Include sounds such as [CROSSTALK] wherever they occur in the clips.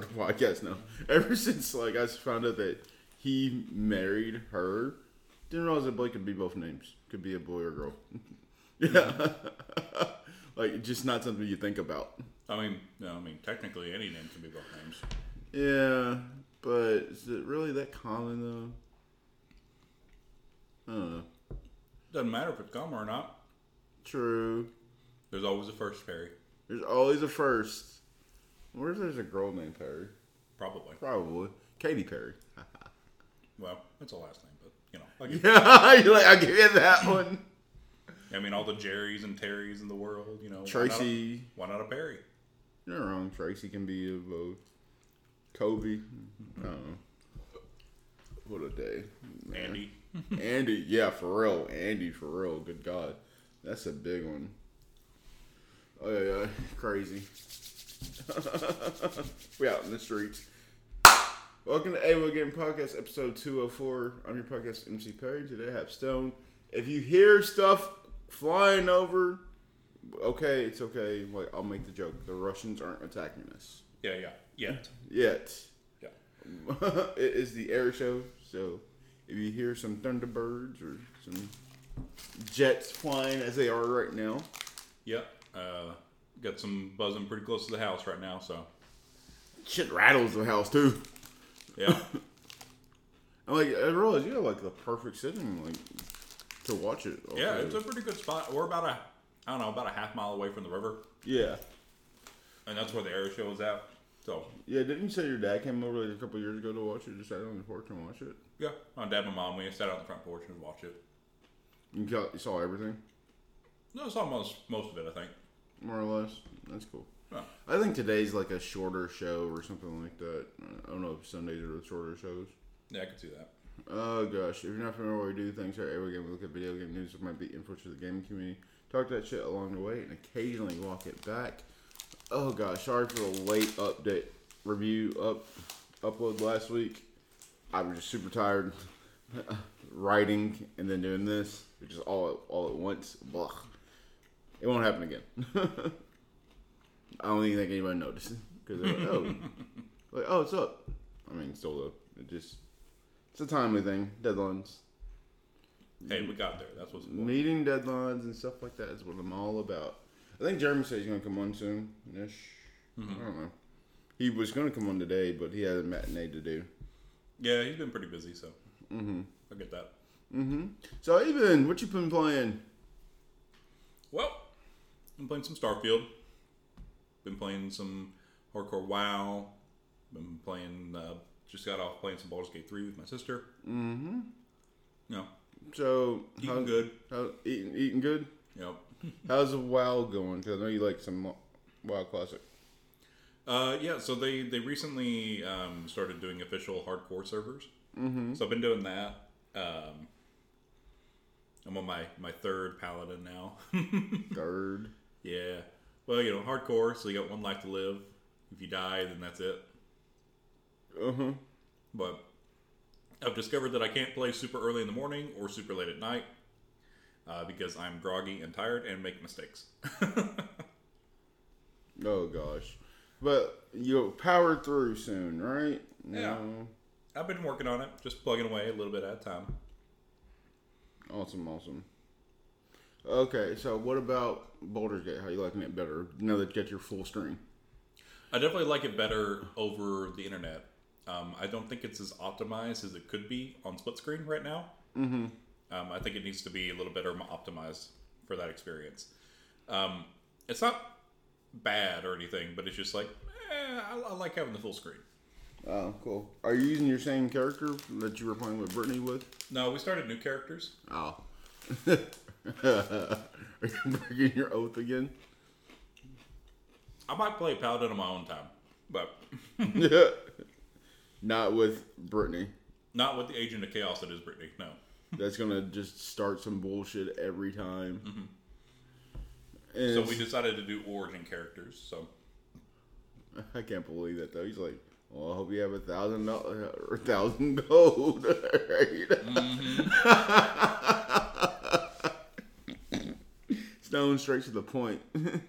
the podcast now. [LAUGHS] Ever since like I found out that he married her, didn't realize that Blake could be both names. Could be a boy or girl. [LAUGHS] yeah, [LAUGHS] like just not something you think about. I mean, no, I mean, technically any name can be both names. Yeah, but is it really that common though? I don't know. Doesn't matter if it's common or not. True. There's always a first Perry. There's always a first. Where if there's a girl named Perry? Probably. Probably Katy Perry. [LAUGHS] Well, it's a last name, but you know, like, [LAUGHS] Yeah, [LAUGHS] you're like, I'll give you that one. I mean, all the Jerrys and Terrys in the world, you know. Tracy. Why not a, why not a Perry? You're wrong. Tracy can be a vote. Kobe. I don't know. What a day. man. Andy. Andy, yeah, for real. Andy, for real. Good God. That's a big one. Oh, yeah, yeah. Crazy. [LAUGHS] we out in the streets. Welcome to Awoi Game Podcast, episode 204. I'm your podcast, MC Perry. Today I have Stone. If you hear stuff flying over, okay, it's okay. Like, I'll make the joke. The Russians aren't attacking us Yeah, yeah, yet. yet. Yeah. [LAUGHS] it is the air show, so if you hear some thunderbirds or some jets flying as they are right now, Yeah. Uh, got some buzzing pretty close to the house right now, so shit rattles the house too. yeah. [LAUGHS] I'm like, I realize you have like the perfect setting, like to watch it. yeah, it's a pretty good spot. We're about a, I don't know, about a half mile away from the river, yeah, and that's where the air show is at. So yeah. Didn't you say your dad came over like a couple years ago to watch it? Just sat on the porch and watch it. yeah, my dad and my mom, we sat on the front porch and watched it. You, you saw everything, No, it's almost most of it, I think. More or less. That's cool. Yeah. I think today's like a shorter show or something like that. I don't know if Sundays are the shorter shows. Yeah, I could see that. Oh gosh, if you're not familiar with what we do, things here every game we look at video game news that might be info to the gaming community. Talk that shit along the way and occasionally walk it back. Oh gosh, sorry for the late update review up upload last week. I was just super tired [LAUGHS] writing and then doing this, which is all all at once. Blah. It won't happen again. [LAUGHS] I don't even think anybody noticed because like, oh, [LAUGHS] like oh, it's up. I mean, still though, it just it's a timely thing. Deadlines, Hey, we got there. That's what's important. meeting deadlines, and stuff like that is what I'm all about. I think Jeremy said he's gonna come on soon. Ish. I don't know. He was gonna come on today, but he had a matinee to do. Yeah, he's been pretty busy, so Mhm. I get that. Mm-hmm. So even what you been playing? Well, been playing some Starfield. Been playing some hardcore WoW. Been playing. Uh, just got off playing some Baldur's Gate three with my sister. Mm-hmm. Yeah. So eating how, good. How, eating eating good. Know. [LAUGHS] How's the WoW going? Because I know you like some WoW Classic. Uh, yeah, so they they recently um, started doing official hardcore servers. Mm-hmm. So I've been doing that. Um, I'm on my my third paladin now. [LAUGHS] Third. Yeah. Well, you know, hardcore. So you got one life to live. If you die, then that's it. Uh huh. But I've discovered that I can't play super early in the morning or super late at night uh, because I'm groggy and tired and make mistakes. [LAUGHS] Oh gosh, but you'll power through soon, right? Yeah. No. I've been working on it, just plugging away a little bit at a time. Awesome, awesome. Okay, so what about Baldur's Gate? How you liking it better now that you got your full screen? I definitely like it better over the internet. Um, I don't think it's as optimized as it could be on split screen right now. Mm-hmm. Um, I think it needs to be a little better optimized for that experience. Um, it's not bad or anything, but it's just like eh, I, I like having the full screen. Oh, cool. Are you using your same character that you were playing with Brittany with? No, we started new characters. Oh. [LAUGHS] [LAUGHS] Are you breaking your oath again? I might play Paladin on my own time, but [LAUGHS] Not with Brittany. not with the Agent of Chaos that is Brittany. No. That's gonna just start some bullshit every time. Mm-hmm. So we decided to do origin characters. So I can't believe that though. He's like, "Well, I hope you have a thousand [LAUGHS] or a thousand gold." Stone straight to the point. [LAUGHS]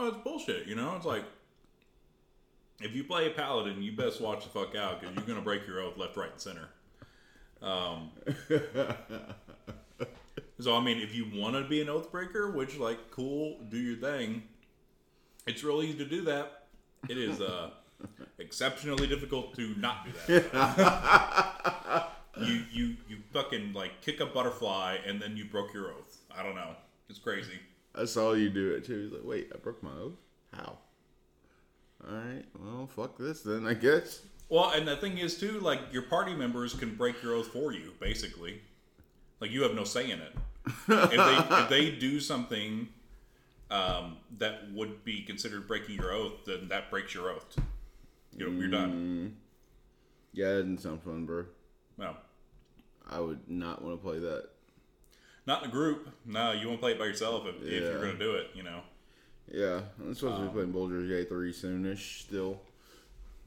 Oh, it's bullshit, you know? It's like if you play a paladin, you best watch the fuck out because you're gonna break your oath left, right, and center. Um, [LAUGHS] so I mean, if you want to be an oath breaker, which like cool, do your thing. It's really easy to do that. It is uh, [LAUGHS] exceptionally difficult to not do that. you you you fucking like kick a butterfly and then you broke your oath. I don't know. It's crazy. I saw you do it too. He's like, wait, I broke my oath? How? Alright, well, fuck this then, I guess. Well, and the thing is too, like your party members can break your oath for you, basically. Like you have no say in it. if they [LAUGHS] if they do something um, that would be considered breaking your oath, then that breaks your oath. You know, you're done. Yeah, that didn't sound fun, bro. No, I would not want to play that. Not in a group. No, you won't play it by yourself if, if you're going to do it. You know. Yeah, I'm supposed to be um, playing Baldur's Gate 3 soonish still.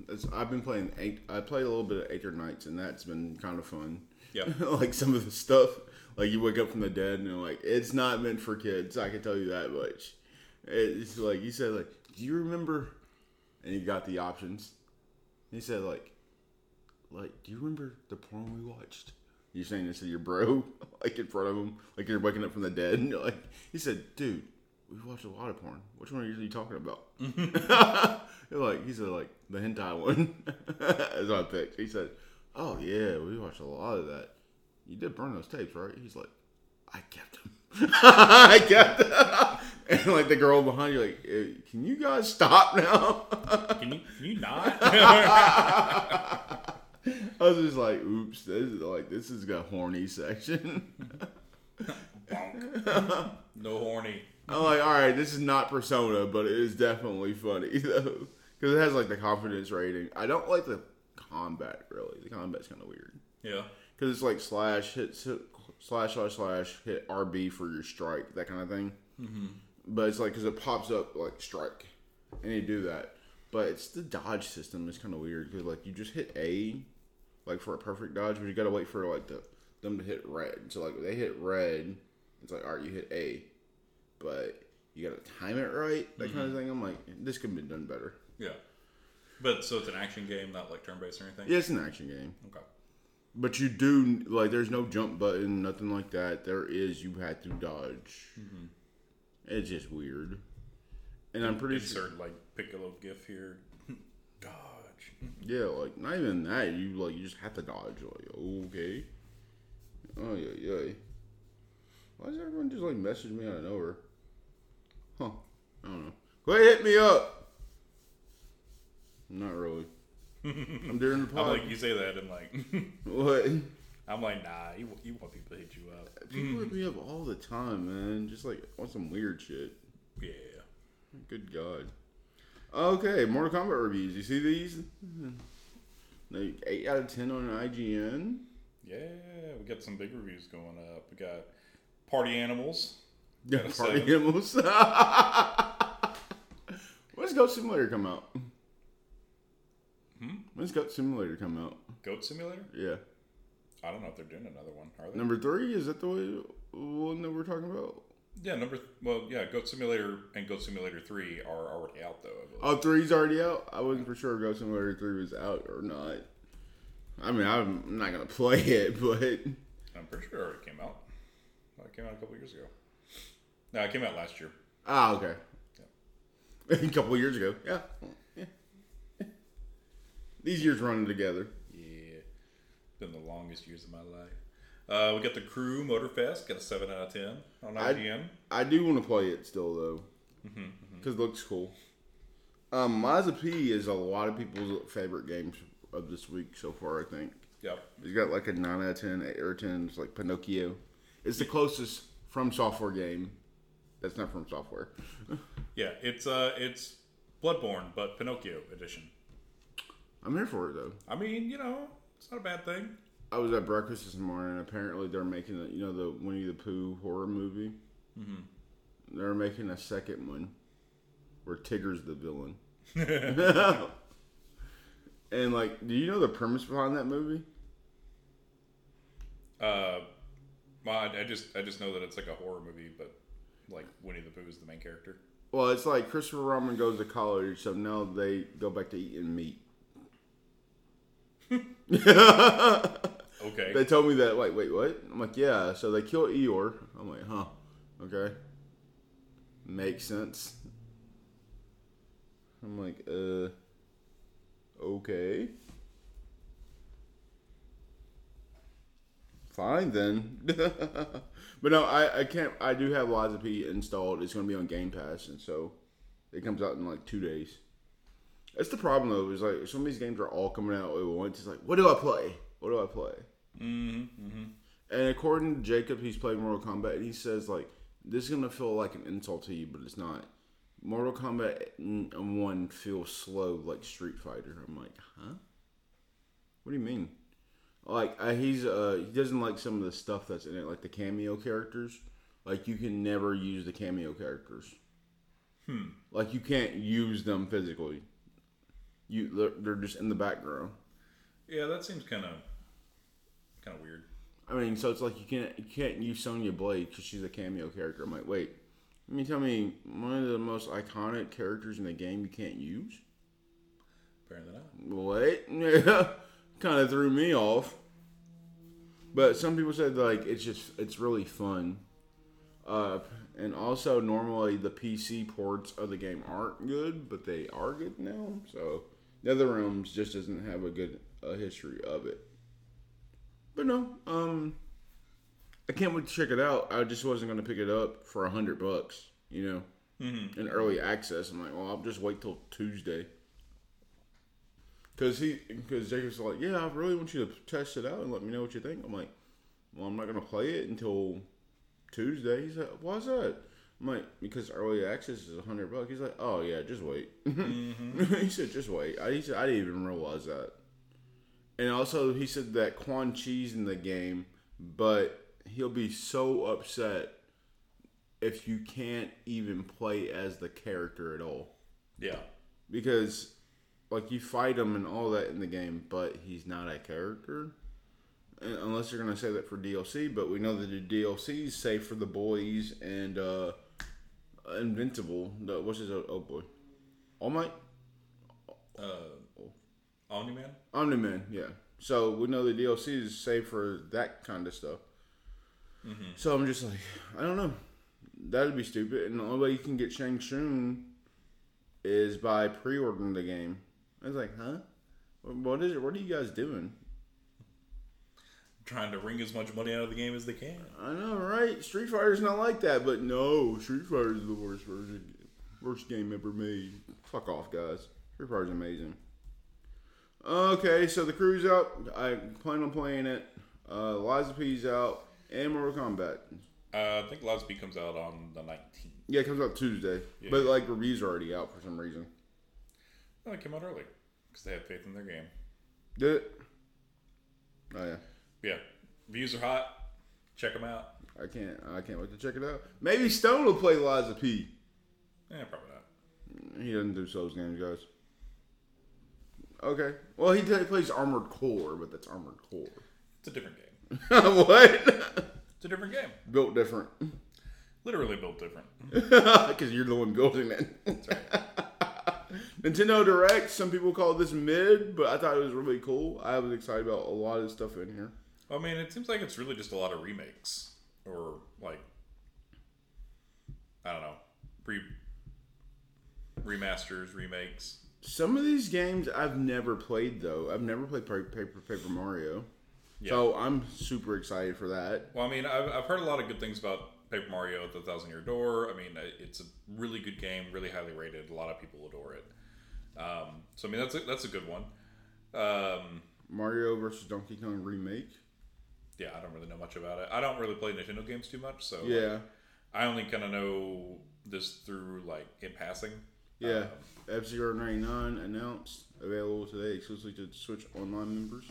It's, I've been playing eight. I played a little bit of Eternights, and that's been kind of fun. Yeah. [LAUGHS] like some of the stuff, like you wake up from the dead, and you're like, it's not meant for kids. I can tell you that much. It's like you said, like, do you remember? And you got the options. He said, like, like, do you remember the porn we watched? You're saying this to your bro, [LAUGHS] like in front of him, like you're waking up from the dead, and you're like, he said, dude, we've watched a lot of porn. Which one are you talking about? [LAUGHS] You're like, he said, like the hentai one. [LAUGHS] That's what I picked. He said, oh yeah, we watched a lot of that. You did burn those tapes, right? He's like, I kept them. I kept them. and like the girl behind you, like, "Eh, can you guys stop now? Can you can you not? I was just like, oops, this is like this is a horny section. No horny. I'm like, all right, this is not Persona, but it is definitely funny [LAUGHS] though, because it has like the confidence rating. I don't like the combat really. The combat's kind of weird Yeah. because it's like slash hit, slash slash slash hit RB for your strike that kind of thing. Mm-hmm. But it's like because it pops up like strike, and you do that. But it's the dodge system is kind of weird because like you just hit A, like for a perfect dodge, but you gotta wait for like the them to hit red. So like they hit red, it's like all right, you hit A, but you gotta time it right, that kind of mm-hmm. thing. I'm like, this could have been done better. Yeah. But so it's an action game, not like turn based or anything? Yeah, it's an action game, Okay. but you do like there's no jump button, nothing like that. There is you had to dodge. Mm-hmm. It's just weird, and I'm pretty sure. Insert like Piccolo gif here. [LAUGHS] Dodge. Yeah, like not even that. You like you just have to dodge. Like okay. Oh yeah, yeah. Why does everyone just like message me out of nowhere? Huh? I don't know. Go ahead, hit me up. Not really. [LAUGHS] I'm during the I'm pod. like you say that and like [LAUGHS] what? I'm like nah. You you want people to hit you up? Uh, people hit me up all the time, man. Just like on some weird shit. Yeah. Good God. Okay, Mortal Kombat reviews. You see these? Like eight out of ten on IGN. Yeah. We got some big reviews going up. We got Party Animals. Yeah, [LAUGHS] party seven. animals. [LAUGHS] When's Goat Simulator come out? Hmm? When's Goat Simulator come out? Goat Simulator. Yeah, I don't know if they're doing another one. Are they? number three is that the one that we're talking about? Yeah. Number. Well, yeah. Goat Simulator and Goat Simulator Three are already out though. I believe. Oh, three's already out. I wasn't for sure if Goat Simulator three was out or not. I mean, I'm not gonna [LAUGHS] play it, but I'm pretty sure it already came out. Well, it came out a couple years ago. No, it came out last year. ah, okay. [LAUGHS] a couple years ago, yeah. yeah. These years running together. Yeah, been the longest years of my life. Uh, we got the Crew Motorfest. Got a seven out of ten on I- IGN. I do want to play it still though, Mm-hmm, because it looks cool. Um, P is a lot of people's favorite games of this week so far. I think Yep. he's got like a nine out of ten, eight or ten. It's like Pinocchio. It's the closest from software game. That's not from software. [LAUGHS] Yeah, it's uh, it's Bloodborne, but Pinocchio edition. I'm here for it though. I mean, you know, it's not a bad thing. I was at breakfast this morning. and Apparently, they're making a, you know the Winnie the Pooh horror movie. Mm-hmm. They're making a second one where Tigger's the villain. [LAUGHS] and like, do you know the premise behind that movie? Uh, well, I, I just I just know that it's like a horror movie, but like Winnie the Pooh is the main character. Well, it's like Christopher Robin goes to college, so now they go back to eating meat. [LAUGHS] [LAUGHS] Okay. They told me that. Like, wait, what? I'm like, yeah. So they kill Eeyore. I'm like, huh? Okay, makes sense. I'm like, uh, okay, fine then. [LAUGHS] but no, I I can't. I do have Lies of P installed. It's going to be on Game Pass, and so it comes out in like two days. That's the problem though. Is like some of these games are all coming out at once. It's like, what do I play? What do I play? mm-hmm. And according to Jacob, he's played Mortal Kombat, and he says like this is gonna feel like an insult to you, but it's not. Mortal Kombat One feels slow like Street Fighter. I'm like, huh? What do you mean? Like I, he's uh he doesn't like some of the stuff that's in it, like the cameo characters. Like you can never use the cameo characters. Hmm. Like you can't use them physically. You they're, they're just in the background. Yeah, that seems kind of kind of weird. I mean, so it's like you can't you can't use Sonya Blade because she's a cameo character. I'm like, wait, let me tell me one of the most iconic characters in the game you can't use. Apparently not. What? [LAUGHS] kind of threw me off. But some people said like it's just it's really fun. Uh, and also normally the PC ports of the game aren't good, but they are good now. So NetherRealms just doesn't have a good uh, history of it. But no, um, I can't wait to check it out. I just wasn't gonna pick it up for a hundred bucks, you know, Mm-hmm. in early access. I'm like, well, I'll just wait till Tuesday. Cause he, cause Jacob's like, yeah, I really want you to test it out and let me know what you think. I'm like, well, I'm not gonna play it until Tuesday. He's like, why's that? I'm like, because early access is a hundred bucks. He's like, oh yeah, just wait. [LAUGHS] he said, just wait. I, he said, I didn't even realize that. And also, he said that Quan Chi's in the game, but he'll be so upset if you can't even play as the character at all Yeah. because like you fight him and all that in the game, but he's not a character. Unless you're gonna say that for DLC, but we know that the DLCs say for the boys and uh Invincible. The, what's his oh boy, All Might, Uh, Omni Man. Omni Man. Yeah. So we know the DLC is say for that kind of stuff. Mm-hmm. So I'm just like, I don't know. That'd be stupid. And the only way you can get Shang Tsung is by pre-ordering the game. I was like, huh? What is it? What are you guys doing? Trying to wring as much money out of the game as they can. I know, right? Street Fighter's not like that, but no, Street Fighter's the worst version, worst game ever made. Fuck off, guys. Street Fighter's amazing. Okay, so the crew's out. I plan on playing it. Uh, Lies of P's out, and Mortal Kombat. Uh, I think Lies P comes out on the 19th. Yeah, it comes out Tuesday, Yeah. but like reviews are already out for some reason. Oh, it came out early because they had faith in their game. Did it? Oh yeah. Yeah, views are hot. Check them out. I can't. I can't wait to check it out. Maybe Stone will play Liza P. Yeah, probably not. He doesn't do Souls games, guys. Okay. Well, he, he plays Armored Core, but that's Armored Core. It's a different game. [LAUGHS] what? It's a different game. Built different. Literally built different. [LAUGHS] Because you're the one building it. That's right. [LAUGHS] Nintendo Direct. Some people call this mid, but I thought it was really cool. I was excited about a lot of stuff in here. I mean, it seems like it's really just a lot of remakes or like I don't know, re remasters, remakes. Some of these games I've never played though. I've never played Paper Paper Mario, Yeah. so I'm super excited for that. Well, I mean, I've, I've heard a lot of good things about Paper Mario: at The Thousand Year Door. I mean, it's a really good game, really highly rated. A lot of people adore it. Um, so I mean, that's a, that's a good one. Um, Mario versus Donkey Kong remake. yeah, I don't really know much about it. I don't really play Nintendo games too much, so Yeah, I only kind of know this through like in passing. Yeah. Um, F Zero ninety nine announced available today exclusively to Switch Online members.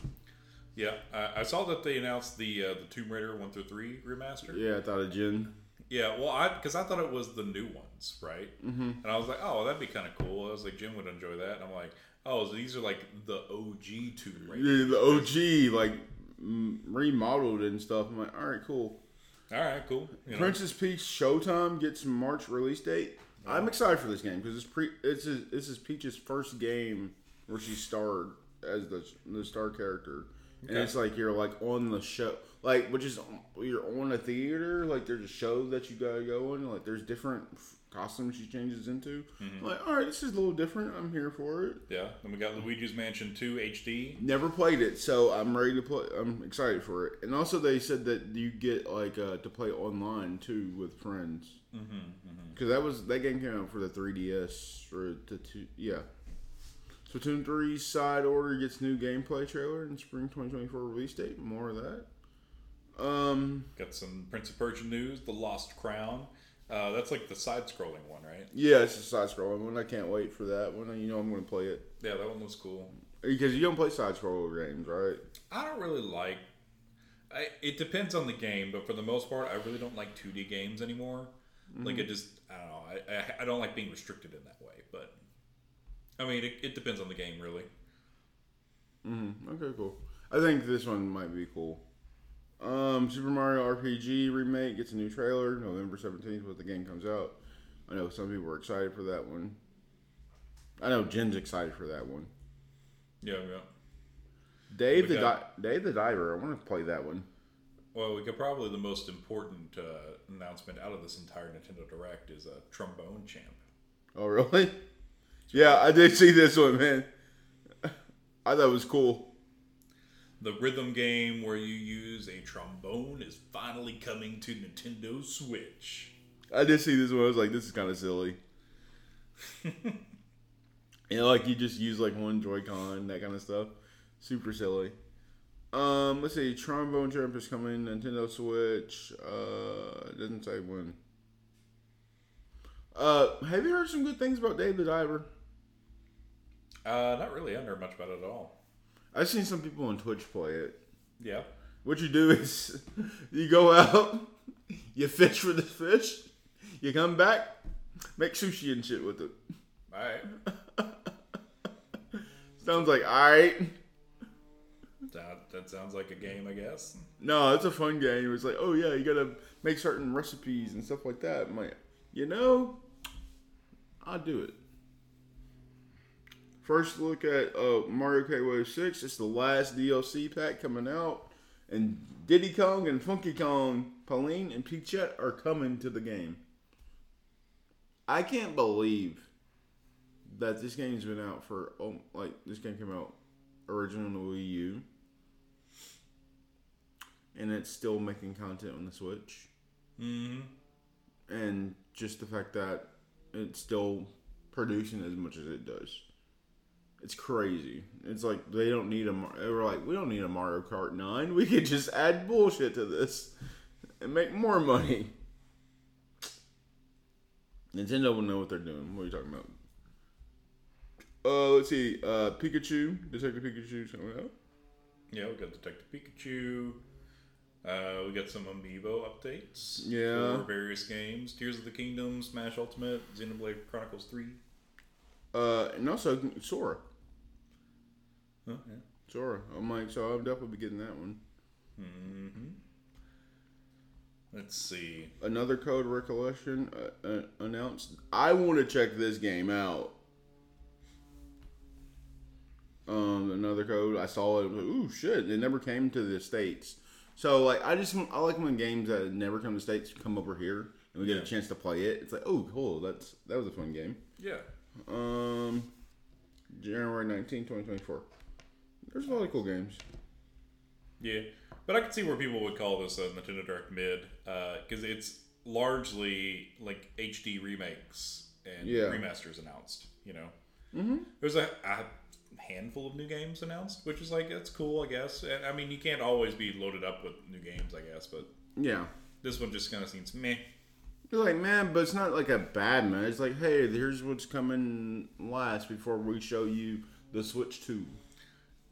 Yeah, I, I saw that they announced the uh, the Tomb Raider one through three remaster. Yeah, I thought of Jin. Yeah, well, I because I thought it was the new ones, right? Mm-hmm. And I was like, oh, that'd be kind of cool. I was like, Jim would enjoy that. And I'm like, oh, so these are like the OG Tomb Raider. Yeah, the OG like remodeled and stuff. I'm like, all right, cool. All right, cool. You know, Princess Peach Showtime gets March release date. I'm excited for this game because it's pre. It's his, this is Peach's first game where she starred as the the star character, and it's like you're like on the show, like which is you're on a theater, like there's a show that you gotta go in, like there's different costumes she changes into. Mm-hmm. I'm like, all right, this is a little different. I'm here for it. Yeah. and we got Luigi's Mansion 2 HD. Never played it, so I'm ready to play. I'm excited for it. And also, they said that you get like uh, to play online too with friends. Because that was that game came out for the 3DS or the two. Yeah. Splatoon 3 side order gets new gameplay trailer in spring 2024 release date. More of that. Um. Got some Prince of Persia news, The Lost Crown. Uh, that's like the side-scrolling one, right? Yeah, it's a side scrolling one. I can't wait for that one. You know, I'm going to play it Yeah, that one was cool. because you don't play side scroller games, right? I don't really like. I, it depends on the game, but for the most part, I really don't like 2D games anymore. Like it just, I don't know. I, I, I don't like being restricted in that way. But I mean, it, it depends on the game, really. Mm-hmm. Okay, cool. I think this one might be cool. Um, Super Mario RPG remake gets a new trailer November seventeenth, when the game comes out. I know some people are excited for that one. I know Jen's excited for that one. Yeah, yeah. Dave We the got- Di- Dave the Diver. I want to play that one. Well, we could probably the most important uh, announcement out of this entire Nintendo Direct is a trombone champ. Oh, really? Yeah, I did see this one, man. I thought it was cool. The rhythm game where you use a trombone is finally coming to Nintendo Switch. I did see this one. I was like, this is kind of silly. [LAUGHS] you know, like you just use like one Joy-Con, that kind of stuff. Super silly. Um, let's see. Trombone Champ is coming. Nintendo Switch. Uh, doesn't say when. Uh, have you heard some good things about Dave the Diver? Uh, not really. I haven't heard much about it at all. I've seen some people on Twitch play it. Yeah. What you do is [LAUGHS] you go out, [LAUGHS] you fish for the fish, you come back, make sushi and shit with it. All right. [LAUGHS] Sounds like alright. That, that sounds like a game, I guess. No, it's a fun game. It's like, oh yeah, you gotta make certain recipes and stuff like that. I'm like, you know, I'll do it. First look at uh, Mario Kart Wave 6. It's the last DLC pack coming out. And Diddy Kong and Funky Kong, Pauline and Peachette are coming to the game. I can't believe that this game's been out for, oh, like, this game came out originally on the Wii U and it's still making content on the Switch. Mm-hmm. And just the fact that it's still producing as much as it does. It's crazy. It's like they don't need a. Were like, we don't need a Mario Kart 9. We could just add bullshit to this and make more money. Nintendo will know what they're doing. What are you talking about? Uh, let's see. Uh, Pikachu, Detective Pikachu, coming out. Yeah, we got Detective Pikachu. Uh, we got some amiibo updates Yeah. for various games: Tears of the Kingdom, Smash Ultimate, Xenoblade Chronicles Three. Uh, and also Sora. Huh, yeah. Sora. I'm like, so I'll definitely be getting that one. Mm-hmm. Let's see. Another Code Recollection uh, uh, announced. I want to check this game out. Um, another code. I saw it. Like, Ooh, shit! It never came to the states. So like, I just I like when games that never come to states come over here and we get Yeah. a chance to play it. It's like, oh, cool. That's that was a fun game. Yeah. Um, January 19, 2024. There's a lot of cool games. Yeah, but I can see where people would call this a Nintendo Direct mid because it's largely like HD remakes and Yeah. remasters announced. You know, mm-hmm. there's a, a handful of new games announced, which is like that's cool, I guess. And I mean, you can't always be loaded up with new games, I guess, but Yeah. this one just kind of seems meh. You're like, man, but it's not like a bad man. It's like, hey, here's what's coming last before we show you the Switch 2.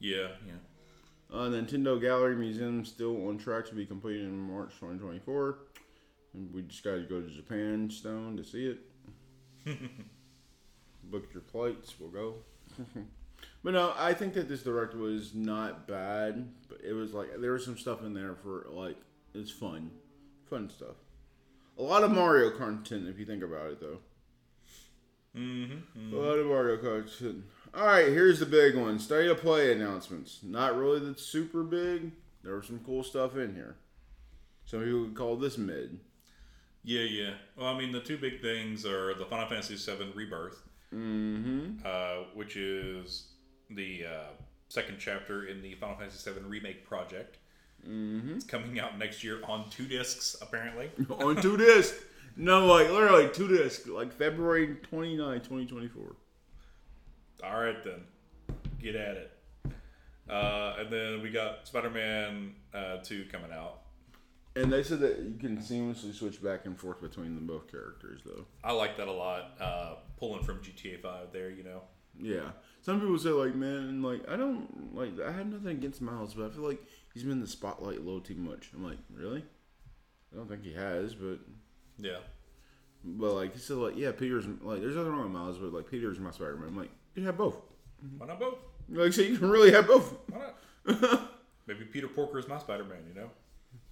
Yeah, yeah. Uh, Nintendo Gallery Museum still on track to be completed in March 2024. And we just got to go to Japan Stone to see it. [LAUGHS] Book your flights. We'll go. [LAUGHS] but no, I think that this director was not bad. But it was like there was some stuff in there for like it's fun, fun stuff. A lot of Mario content if you think about it though. Mm-hmm. A lot of Mario shit. All right, here's the big one: state of play announcements. Not really the super big. There was some cool stuff in here. Some people would call this mid. Yeah, yeah. Well, I mean, the two big things are the Final Fantasy VII Rebirth, Mm-hmm. uh, which is the uh, second chapter in the Final Fantasy VII Remake project. Mm-hmm. It's coming out next year on two discs, apparently. [LAUGHS] On two discs. No, like literally two discs, Like February 29, 2024. All right, then. Get at it. Uh, and then we got Spider Man uh, 2 coming out. And they said that you can seamlessly switch back and forth between the both characters, though. I like that a lot. Uh, pulling from GTA 5 there, you know. Yeah. Some people say like, man, like I don't like I have nothing against Miles, but I feel like he's been in the spotlight a little too much. I'm like, really? I don't think he has, but Yeah. but like he said like, yeah, Peter's like there's nothing wrong with Miles, but like Peter's my Spider Man. I'm like, you can have both. Why not both? Like so you can really have both. Why not? [LAUGHS] Maybe Peter Porker is my Spider Man, you know?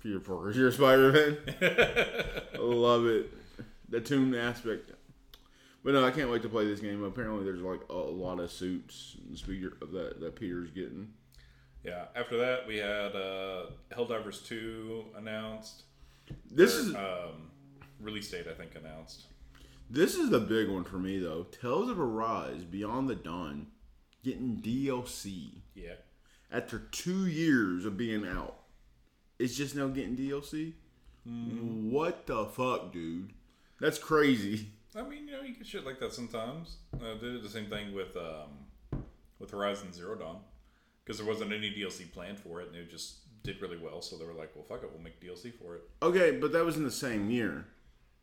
Peter Porker's your Spider Man. I [LAUGHS] love it. The tune aspect. But no, I can't wait to play this game. Apparently, there's like a lot of suits and speeder that that Peter's getting. Yeah. After that, we had uh, Helldivers 2 announced. This Or, is um, release date, I think, announced. this is the big one for me though. Tales of Arise: Beyond the Dawn getting DLC Yeah. after two years of being out. It's just now getting DLC. What the fuck, dude? That's crazy. I mean, you know, you get shit like that sometimes. Uh, they did the same thing with um, with Horizon Zero Dawn because there wasn't any DLC planned for it, and it just did really well. So they were like, "Well, fuck it, we'll make DLC for it." Okay, but that was in the same year.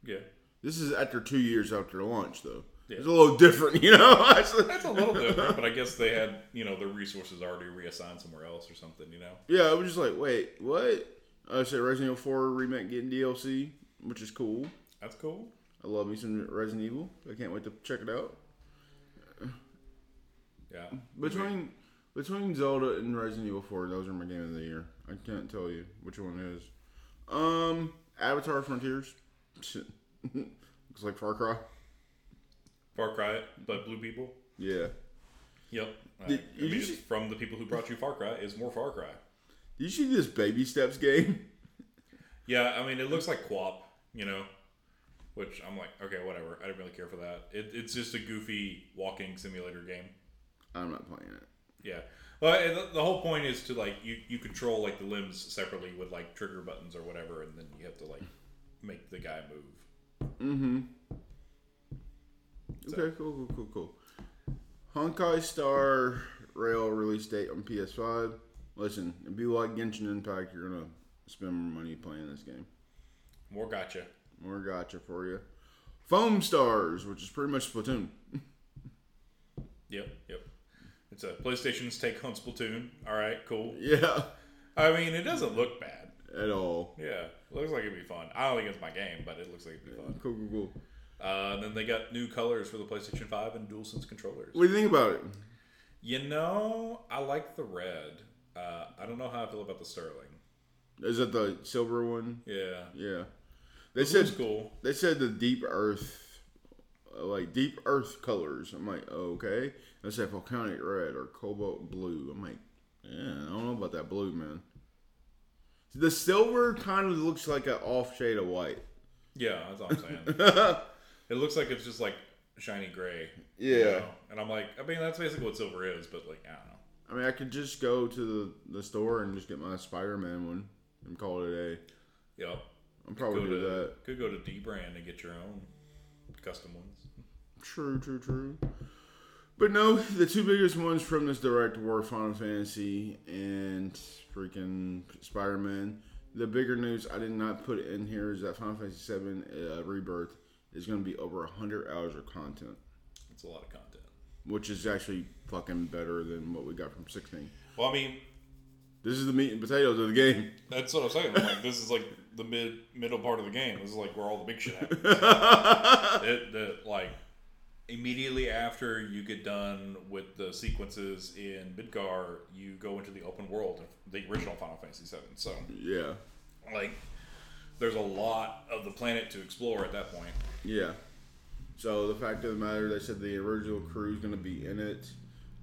Yeah, This is after two years after launch, though. Yeah. It's a little different, [LAUGHS] you know. that's a little different, but I guess they had you know the resources already reassigned somewhere else or something. You know, yeah, I was just like, wait, what? I said Resident Evil 4 remake getting DLC, which is cool. that's cool. I love me some Resident Evil. I can't wait to check it out. Yeah, Between between Zelda and Resident Evil 4, those are my game of the year. I can't tell you which one is. Um, Avatar Frontiers. [LAUGHS] Looks like Far Cry. Far Cry, but blue people. Yeah. Yep. I, Did- I did mean, see- from the people who brought you Far Cry is more Far Cry. Did you see this Baby Steps game? [LAUGHS] Yeah, I mean, it looks like QWOP. you know, which I'm like, okay, whatever. I didn't really care for that. It, it's just a goofy walking simulator game. I'm not playing it. Yeah. Well, the, the whole point is to like you you control like the limbs separately with like trigger buttons or whatever, and then you have to like make the guy move. Mm-hmm. Okay, cool, cool, cool, cool. Honkai Star Rail release date on PS5. Listen, if you like Genshin Impact, you're gonna spend more money playing this game. More gacha. More gacha for you. Foam Stars, which is pretty much Splatoon. [LAUGHS] Yep, yep. It's a PlayStation's take on Splatoon. All right, cool. Yeah, I mean, it doesn't look bad. at all. Yeah, looks like it'd be fun. I don't think it's my game, but it looks like it'd be fun. Cool, cool, cool. Uh, and then they got new colors for the PlayStation 5 and DualSense controllers. What do you think about it? You know, I like the red. Uh, I don't know how I feel about the sterling. Is it the silver one? Yeah, Yeah. They said they said the deep earth, uh, like deep earth colors. I'm like, okay. They said volcanic red or cobalt blue. I'm like, yeah, I don't know about that blue, man. The silver kind of looks like an off shade of white. Yeah, that's all I'm saying. [LAUGHS] it looks like it's just like shiny gray. you Yeah. know? And I'm like, I mean, that's basically what silver is, but like, I don't know. I mean, I could just go to the, the store and just get my Spider Man one and call it a day. Yep. I'm probably Go do to, that. Could go to dbrand and get your own custom ones. True, true, true. But no, the two biggest ones from this direct were Final Fantasy and freaking Spider Man. The bigger news I did not put in here is that Final Fantasy VII uh, Rebirth is going to be over 100 hours of content, It's a lot of content. which is actually fucking better than what we got from 16. Well, I mean, This is the meat and potatoes of the game. that's what I'm saying. I'm like, this is like the mid middle part of the game. This is like where all the big shit happens. [LAUGHS] it, like immediately after you get done with the sequences in Midgar, you go into the open world of the original Final Fantasy VII. So, Yeah, like, there's a lot of the planet to explore at that point. yeah. So the fact of the matter, they said the original crew is going to be in it.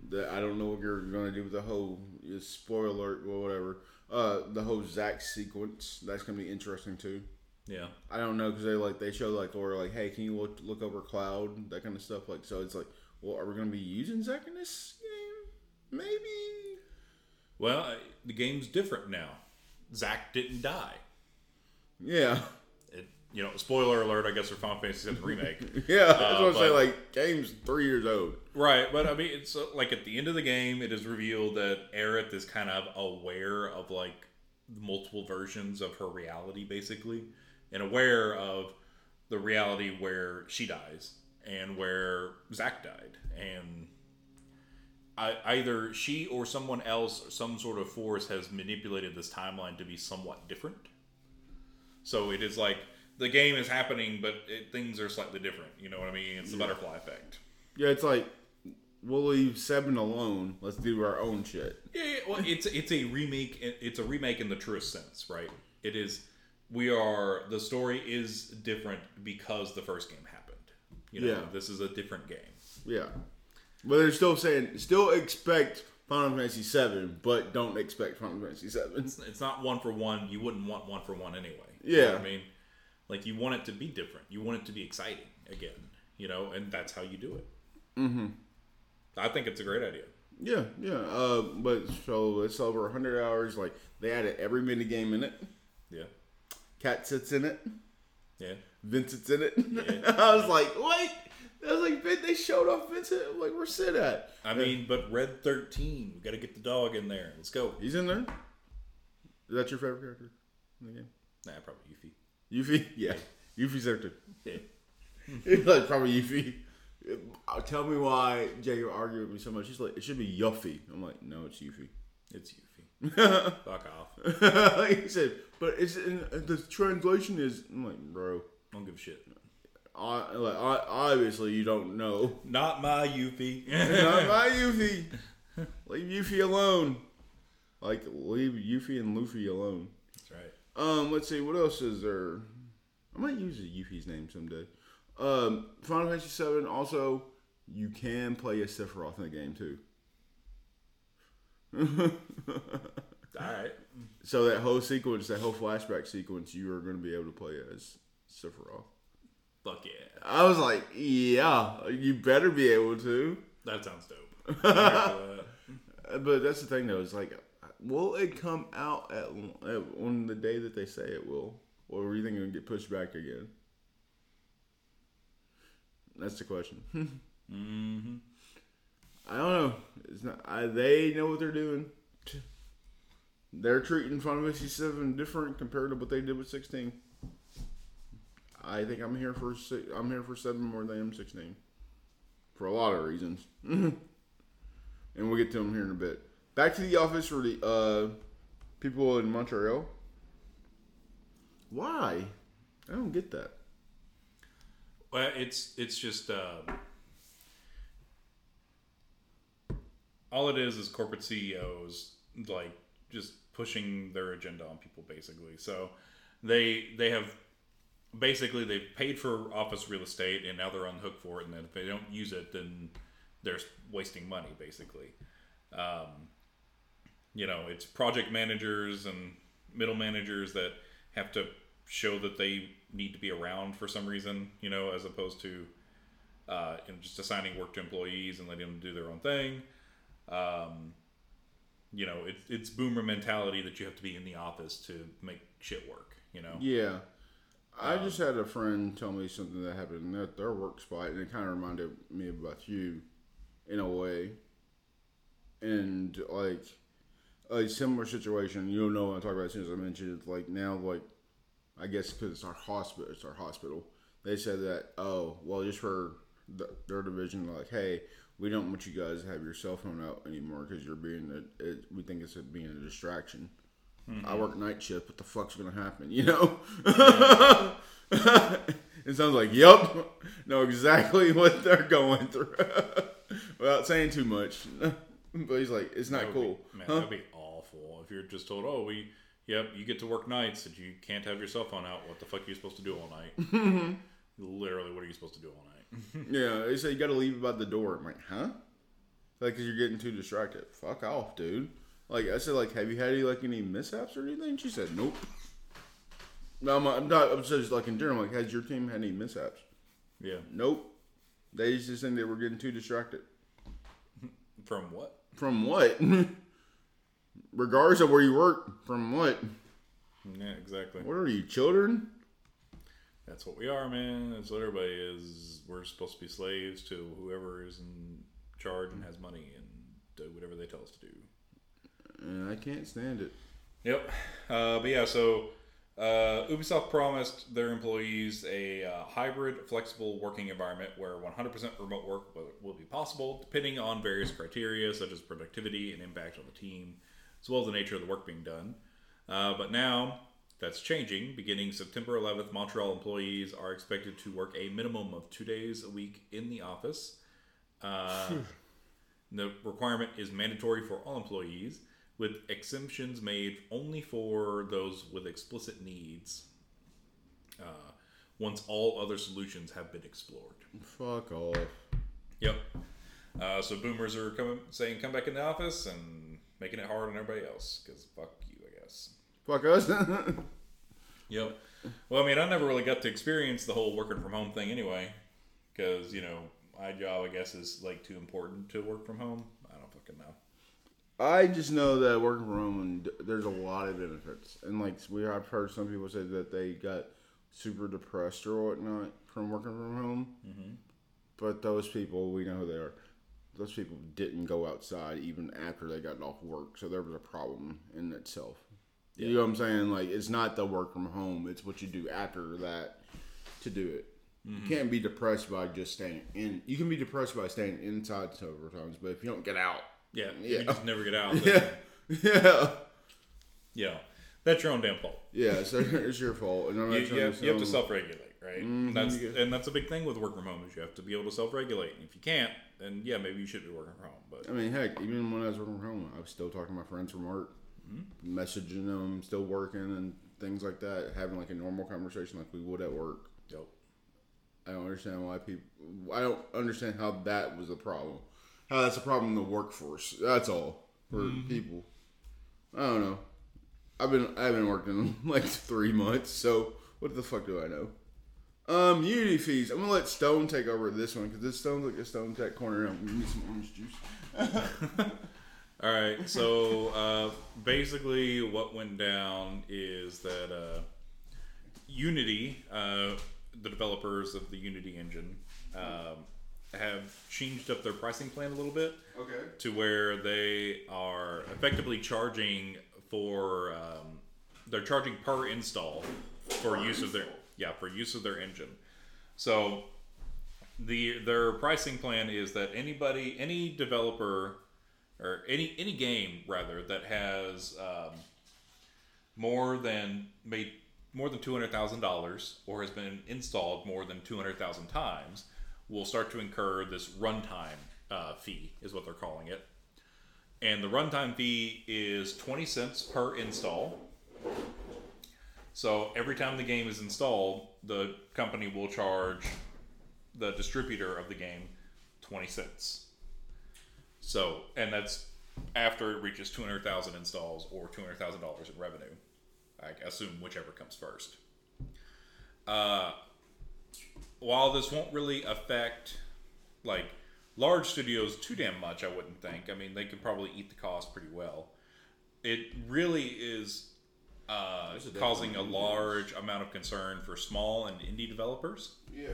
That I don't know what you're going to do with the whole spoiler alert or whatever. Uh, the whole Zack sequence that's going to be interesting too. Yeah. I don't know because they like they show like or like hey can you look look over cloud that kind of stuff like so it's like well are we going to be using Zack in this game maybe Well, the game's different now. Zack didn't die. yeah you know, spoiler alert, I guess, for Final Fantasy VII Remake. [LAUGHS] yeah Uh, what I'm saying but- like game's three years old right, but I mean, it's uh, like at the end of the game, it is revealed that Aerith is kind of aware of like multiple versions of her reality, basically, and aware of the reality where she dies and where Zack died. And I, either she or someone else, or some sort of force, has manipulated this timeline to be somewhat different. So it is like the game is happening, but it, things are slightly different. You know what I mean? It's the butterfly effect. yeah it's like we'll leave Seven alone let's do our own shit Yeah, yeah, well, it's it's a remake. It's a remake in the truest sense, right? It is. We are the story is different because the first game happened. You know, Yeah. this is a different game. yeah but they're still saying still expect Final Fantasy Seven but don't expect Final Fantasy Seven It's, it's not one for one. You wouldn't want one for one anyway. You know Yeah. I mean, like you want it to be different. You want it to be exciting again. You know, and that's how you do it. Mm-hmm. I think it's a great idea. Yeah, yeah. Uh, but so it's over 100 hours. Like they added every mini game in it. Yeah, Cait Sith's in it. yeah. Vincent's in it. Yeah. [LAUGHS] I was like, wait. I was like, they showed off Vincent. I'm like, where's Cid at? I mean, but Red Thirteen, we got to get the dog in there. Let's go. He's in there. Is that your favorite character in the game? Nah, probably Yuffie. Yuffie? [LAUGHS] Yeah. Yuffie's there too. Yeah. [LAUGHS] Like, probably Yuffie. Uh, Tell me why Jay argued with me so much. He's like, it should be Yuffie. I'm like, no, it's Yuffie. It's Yuffie. [LAUGHS] Fuck off. he said, but it's in, the translation is. I'm like, bro. Don't give a shit. I, like, I, obviously, you don't know. Not my Yuffie. Not my Yuffie. Leave Yuffie alone. Like, leave Yuffie and Luffy alone. Um, let's see, what else is there? I might use Yuffie's name someday. Um, Final Fantasy VII, also, you can play as Sephiroth in the game, too. [LAUGHS] All right. So that whole sequence, that whole flashback sequence, you are going to be able to play as Sephiroth. Fuck yeah. I was like, yeah, you better be able to. That sounds dope. I'm here for that. But that's the thing, though. It's like, will it come out at, at on the day that they say it will, or are you think it'll get pushed back again? That's the question. [LAUGHS] mm-hmm. I don't know. It's not. I, they know what they're doing. They're treating Final Fantasy Seven different compared to what they did with sixteen. I think I'm here for si- I'm here for seven more than I'm sixteen, for a lot of reasons, [LAUGHS] and we'll get to them here in a bit. Back to the office for the uh, people in Montreal. Why? I don't get that. Well, it's it's just uh, all it is is corporate CEOs like just pushing their agenda on people basically. So they they have basically they've paid for office real estate and now they're on the hook for it. And if they don't use it, then they're wasting money basically. Um, you know, it's project managers and middle managers that have to show that they need to be around for some reason, you know, as opposed to uh, just assigning work to employees and letting them do their own thing. Um, you know, it's it's boomer mentality that you have to be in the office to make shit work. You know, Yeah. I just had a friend tell me something that happened at their work spot, and it kind of reminded me about you in a way. And, like, a similar situation, you'll know what I'm talking about as soon as I mention it. Like, now, like, I guess because it's our hospital, it's our hospital. They said that, oh, well, just for the, their division, like, hey, we don't want you guys to have your cell phone out anymore because you're being, a, it, we think it's a, being a distraction. Mm-hmm. I work night shift. What the fuck's gonna happen? You know. [LAUGHS] it sounds like, yup, know exactly [LAUGHS] what they're going through, [LAUGHS] without saying too much. but he's like, it's not cool. Be, man, Huh? that'd be awful if you're just told, oh, we, yep, you get to work nights and you can't have your cell phone out. What the fuck are you supposed to do all night? [LAUGHS] Literally, what are you supposed to do all night? yeah, they say you got to leave about the door. I'm like, huh? Like, cause you're getting too distracted. Fuck off, dude. Like I said, like, have you had any like any mishaps or anything? She said, nope. No, I'm, I'm not. I'm just like in general. Like, has your team had any mishaps? Yeah. Nope. They just think they were getting too distracted. From what? From what? [LAUGHS] Regardless of where you work, from what? Yeah, exactly. What are you, children? That's what we are, man. That's what everybody is. We're supposed to be slaves to whoever is in charge and has money and do whatever they tell us to do. And I can't stand it. Yep. Uh, but yeah, so uh, Ubisoft promised their employees a uh, hybrid, flexible working environment where 100% remote work will, will be possible, depending on various criteria such as productivity and impact on the team, as well as the nature of the work being done. Uh, but now that's changing. Beginning September 11th, Montreal employees are expected to work a minimum of two days a week in the office. Uh, the requirement is mandatory for all employees, with exemptions made only for those with explicit needs. Uh, once all other solutions have been explored. Fuck off. Yep. Uh, so boomers are coming, saying, "Come back in the office," and making it hard on everybody else because fuck you, I guess. Fuck us. [LAUGHS] Yep. Well, I mean, I never really got to experience the whole working from home thing anyway, because you know my job, I guess, is like too important to work from home. I don't fucking know. I just know that working from home, there's a lot of benefits. And like we, I've heard some people say that they got super depressed or whatnot from working from home. Mm-hmm. But those people, we know who they are. Those people didn't go outside even after they got off work, so there was a problem in itself. You know what I'm saying? Like it's not the work from home; it's what you do after that to do it. You mm-hmm. can't be depressed by just staying in. You can be depressed by staying inside several times, but if you don't get out, Yeah, Yeah. you just never get out. [LAUGHS] yeah, [LAUGHS] yeah, yeah, that's your own damn fault. yeah. So [LAUGHS] it's your fault, and I'm You, not you, have, to you have to self-regulate, right? Mhm, That's and that's a big thing with work from home is you have to be able to self-regulate. If you can't, then yeah, maybe you should be working from home. But I mean, heck, even when I was working from home, I was still talking to my friends from work, Mm-hmm. messaging them, still working, and things like that. Having like a normal conversation like we would at work. yo, I don't understand why people. I don't understand how that was a problem. How that's a problem in the workforce. That's all for Mm-hmm. people. I don't know. I've been I haven't worked in [LAUGHS] like three months, so what the fuck do I know? Um, Unity fees. I'm gonna let Stone take over this one because this Stone's like a Stone Tech corner. I'm gonna need some orange juice. [LAUGHS] All right, so uh, basically, what went down is that uh, Unity, uh, the developers of the Unity engine, um, have changed up their pricing plan a little bit Okay. to where they are effectively charging for um, they're charging per install for use of their yeah for use of their engine. So the their pricing plan is that anybody any developer or any any game rather that has um, more than made more than two hundred thousand dollars or has been installed more than two hundred thousand times will start to incur this runtime uh, fee is what they're calling it, and the runtime fee is twenty cents per install. So every time the game is installed, the company will charge the distributor of the game 20 cents. So, and that's after it reaches 200,000 installs or $200,000 in revenue. I assume whichever comes first. Uh, while this won't really affect like large studios too damn much, I wouldn't think. I mean, they could probably eat the cost pretty well. It really is uh, a causing a large amount of concern for small and indie developers. Yeah.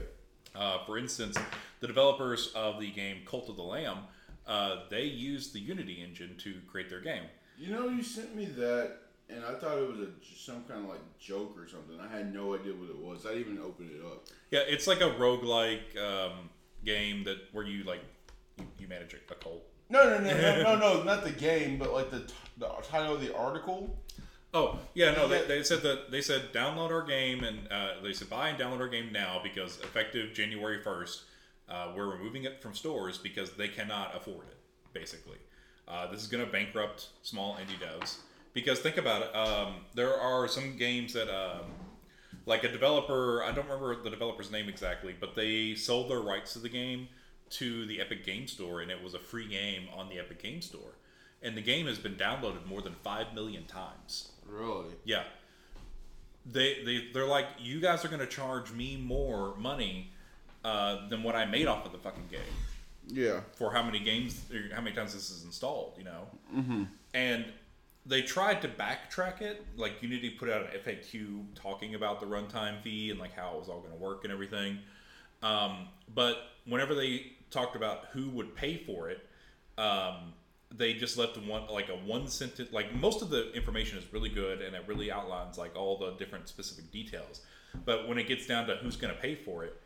Uh, for instance, the developers of the game Cult of the Lamb, uh, they used the Unity engine to create their game. You know, you sent me that, and I thought it was a some kind of like joke or something. I had no idea what it was. I didn't even open it up. Yeah, it's like a roguelike um, game that where you like you, you manage a, a cult. No, no, no, no, [LAUGHS] no, no, not the game, but like the, t- the title of the article. Oh yeah, no, they, they said that they said download our game and uh, they said buy and download our game now because effective January first, uh, we're removing it from stores because they cannot afford it. Basically, uh, this is going to bankrupt small indie devs because think about it. Um, there are some games that um, Like a developer, I don't remember the developer's name exactly, but they sold their rights to the game to the Epic Game Store, and it was a free game on the Epic Game Store. And the game has been downloaded more than five million times. Really? Yeah. They they they're like, you guys are gonna charge me more money uh, than what I made off of the fucking game Yeah. for how many games, or how many times this is installed, you know. Mm-hmm. And they tried to backtrack it. Like Unity put out an FAQ talking about the runtime fee and like how it was all going to work and everything. Um, but whenever they talked about who would pay for it, um, they just left one like a one sentence. Like most of the information is really good and it really outlines like all the different specific details. But when it gets down to who's going to pay for it,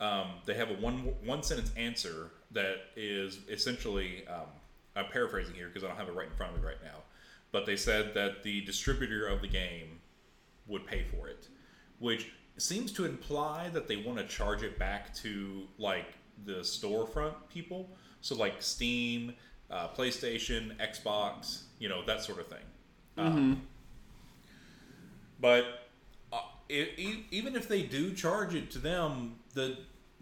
um, they have a one one sentence answer that is essentially um, I'm paraphrasing here because I don't have it right in front of me right now, but they said that the distributor of the game would pay for it, which seems to imply that they want to charge it back to like the storefront people, so like Steam, uh, PlayStation, Xbox, you know that sort of thing. Um, but uh, e- even if they do charge it to them, the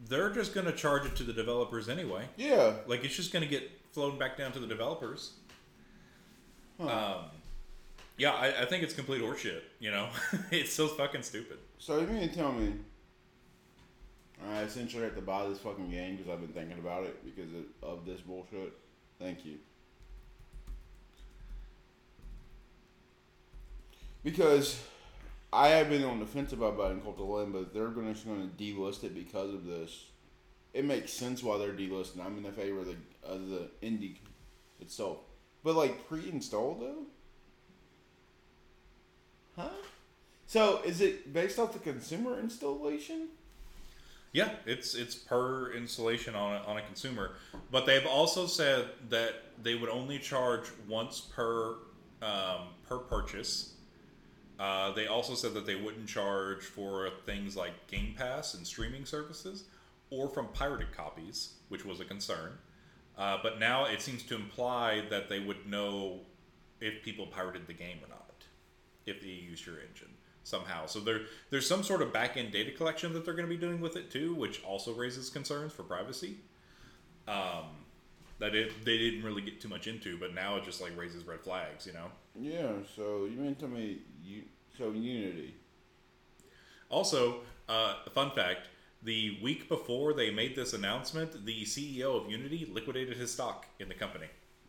they're just going to charge it to the developers anyway. Yeah. Like it's just going to get flown back down to the developers. Um, yeah, I, I think it's complete horseshit. You know, [LAUGHS] it's so fucking stupid. So you mean to tell me I essentially have to buy this fucking game because I've been thinking about it because of this bullshit? Thank you. Because I have been on the fence about buying of Lamb, but they're going to delist it because of this. It makes sense why they're delisting. I'm in the favor of the, of the indie itself. But like pre-installed though? Huh? So is it based off the consumer installation? Yeah, it's it's per installation on a, on a consumer, but they've also said that they would only charge once per um, per purchase. Uh, they also said that they wouldn't charge for things like Game Pass and streaming services, or from pirated copies, which was a concern. Uh, but now it seems to imply that they would know if people pirated the game or not, if they used your engine somehow. So there, there's some sort of back end data collection that they're going to be doing with it too, which also raises concerns for privacy. Um, that it, they didn't really get too much into, but now it just like raises red flags, you know. Yeah. So you mean to me you so Unity? Also, uh, a fun fact: the week before they made this announcement, the CEO of Unity liquidated his stock in the company.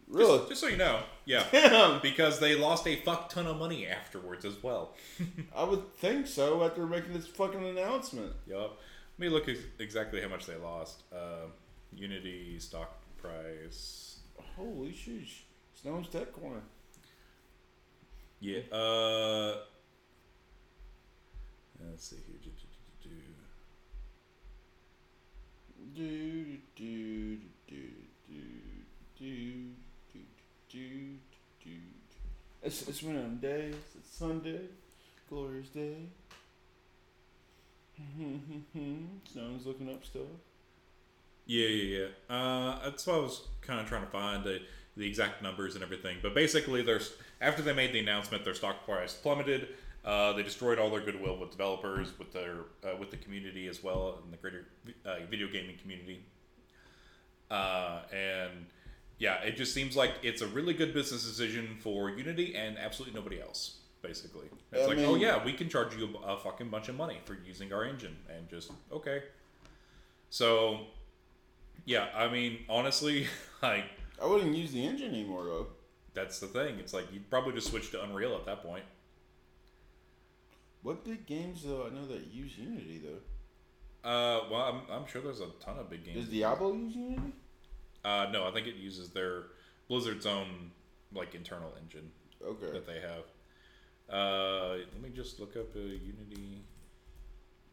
Really? Just, just so you know, yeah, [LAUGHS] Damn. because they lost a fuck ton of money afterwards as well. [LAUGHS] I would think so after making this fucking announcement. Yup. Let me look ex- exactly how much they lost. Uh, Unity stock price. Holy sheesh. Stone's Tech Corner. Yeah. Uh, let's see here. Do, do, do, do, Do do do do It's it's one of them days. It's Sunday, glorious day. [LAUGHS] Stone's looking up stuff. Yeah, yeah, yeah. Uh, that's what I was kind of trying to find the the exact numbers and everything. But basically, there's after they made the announcement, their stock price plummeted. Uh, they destroyed all their goodwill with developers, with their uh, with the community as well, and the greater uh, video gaming community. Uh, and yeah, it just seems like it's a really good business decision for Unity and absolutely nobody else. Basically, it's I like, mean- oh yeah, we can charge you a, a fucking bunch of money for using our engine, and just okay. So yeah, I mean, honestly, [LAUGHS] like I wouldn't use the engine anymore though. that's the thing. It's like you'd probably just switch to Unreal at that point. What big games though I know that use Unity though? Uh, well, I'm, I'm sure there's a ton of big games. Does Diablo use Unity? Uh, no, I think it uses their Blizzard's own like internal engine Okay. that they have. Uh, let me just look up a Unity.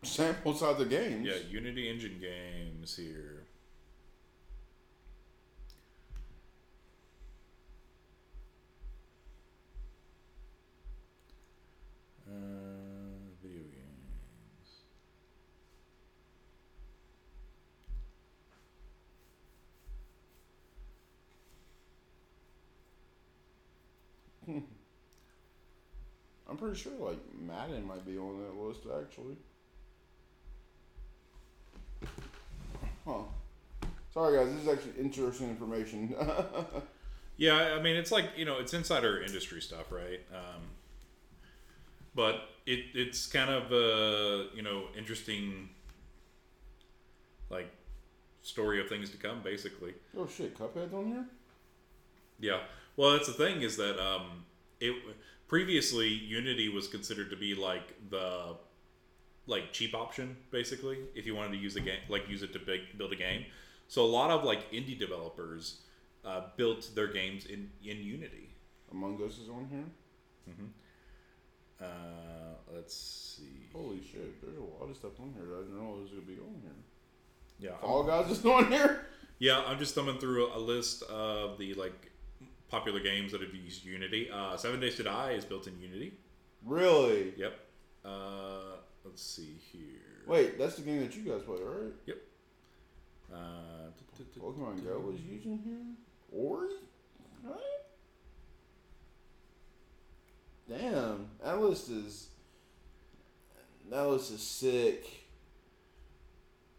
Samples out the games. Yeah, Unity engine games here. Uh, video games. I'm pretty sure like Madden might be on that list actually. Huh. Sorry guys, this is actually interesting information. [LAUGHS] Yeah, I mean, it's like you know, it's insider industry stuff, right? Um, but it it's kind of a you know interesting like story of things to come, basically. oh shit, Cuphead's on here? Yeah. Well, that's the thing is that um, it previously Unity was considered to be like the like cheap option, basically, if you wanted to use a game, like use it to big, build a game. So a lot of like indie developers uh, built their games in in Unity. Among Us is on here? Uh, let's see. Holy shit, there's a lot of stuff on here that I didn't know was gonna be on here. Yeah, Fall Guys is on here? yeah. I'm just thumbing through a list of the like popular games that have used Unity. Uh, Seven Days to Die is built in Unity. Really? Yep. Uh, let's see here. Wait, that's the game that you guys play, right? Yep. Uh, Pokemon Go was using here? Ori? Right? Damn, that list is that list is sick.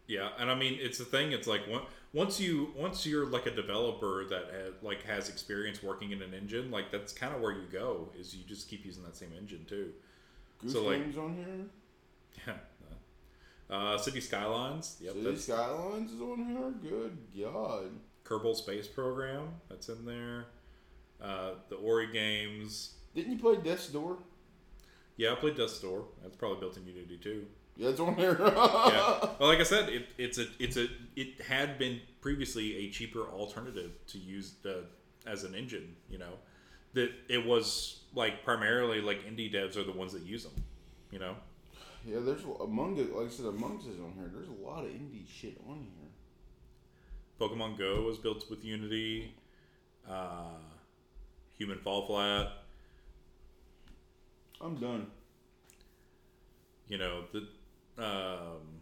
Yeah, and I mean it's the thing. It's like one, once you once you're like a developer that has, like has experience working in an engine, like that's kind of where you go. Is you just keep using that same engine too. Goose So, like- on here. [LAUGHS] Yeah. Uh, City Skylines. Yep. City Skylines is on here. Good God. Kerbal Space Program. That's in there. Uh, the Ori games. Didn't you play Death's Door? Yeah, I played Death's Door. That's probably built in Unity too. Yeah, it's on here. yeah. [LAUGHS] Well, like I said, it, it's a it's a it had been previously a cheaper alternative to use the as an engine. You know, that it was like primarily like indie devs are the ones that use them. You know. Yeah, there's Among Us. Like I said, Among Us is on here. There's a lot of indie shit on here. Pokemon Go was built with Unity. Uh, Human Fall Flat. I'm done. You know the um,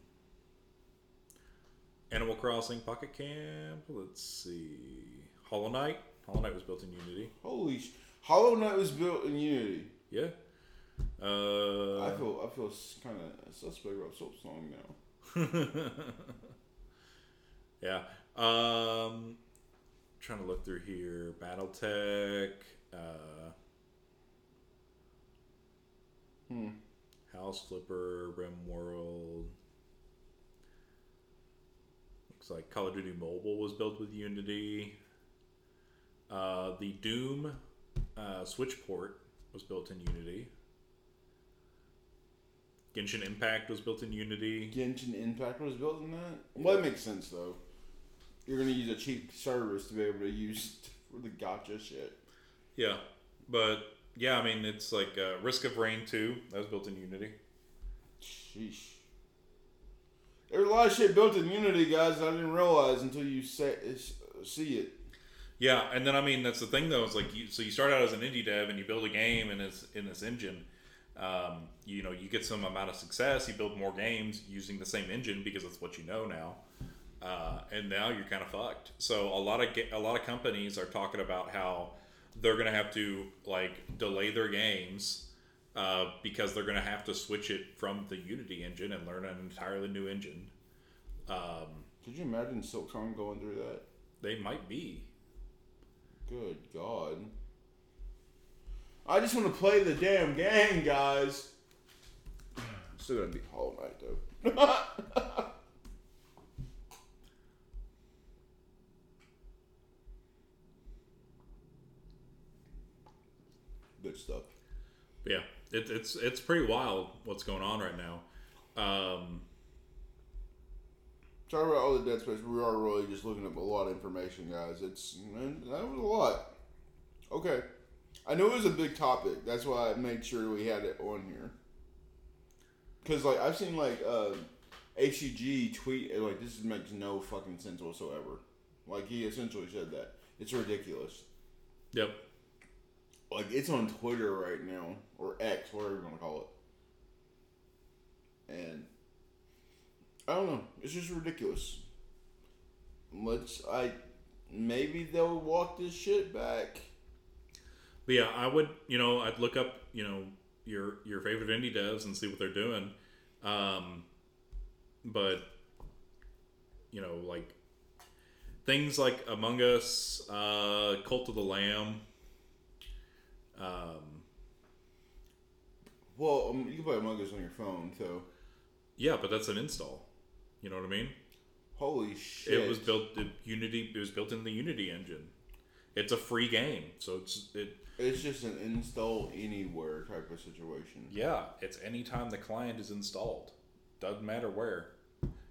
Animal Crossing Pocket Camp. Let's see. Hollow Knight. Hollow Knight was built in Unity. Holy sh! Hollow Knight was built in Unity. Yeah. Uh, I feel I feel kind of suspect about Silksong now. [LAUGHS] yeah. Um, trying to look through here. BattleTech. Uh, Hmm. House Flipper. Rim World. Looks like Call of Duty Mobile was built with Unity. Uh, the Doom uh, Switch port was built in Unity. Genshin Impact was built in Unity. Genshin Impact was built in that. Well, that makes sense though. You're gonna use a cheap service to be able to use for [LAUGHS] the gacha shit. Yeah, but yeah, I mean it's like uh, Risk of Rain 2 that was built in Unity. Sheesh. There's a lot of shit built in Unity, guys. that I didn't realize until you say, see it. Yeah, and then I mean that's the thing though. It's like you so you start out as an indie dev and you build a game in this in this engine. Um, you know, you get some amount of success. You build more games using the same engine because that's what you know now. Uh, and now you're kind of fucked. So a lot of a lot of companies are talking about how they're gonna have to like delay their games uh, because they're gonna have to switch it from the Unity engine and learn an entirely new engine. Um, Could you imagine Silk going through that? they might be. Good God. I just want to play the damn game, guys. [SIGHS] Still gonna be Hollow Knight though. [LAUGHS] Good stuff. Yeah, it, it's it's pretty wild what's going on right now. Um, Sorry about all the Dead Space. We are really just looking up a lot of information, guys. It's that was a lot. Okay, I know it was a big topic. That's why I made sure we had it on here. Cause like I've seen like uh, HCG tweet like this makes no fucking sense whatsoever. Like he essentially said that it's ridiculous. yep. Like it's on Twitter right now or X, whatever you want to call it. And I don't know. It's just ridiculous. Let's I maybe they'll walk this shit back. But yeah, I would you know I'd look up you know your your favorite indie devs and see what they're doing. Um, but you know, like things like Among Us, uh, Cult of the Lamb. Um, Well, um, you can play Among Us on your phone, so yeah, but that's an install. You know what I mean? holy shit! It was built in Unity. It was built in the Unity engine. It's a free game, so it's it. It's just an install anywhere type of situation. Yeah, it's anytime the client is installed. Doesn't matter where.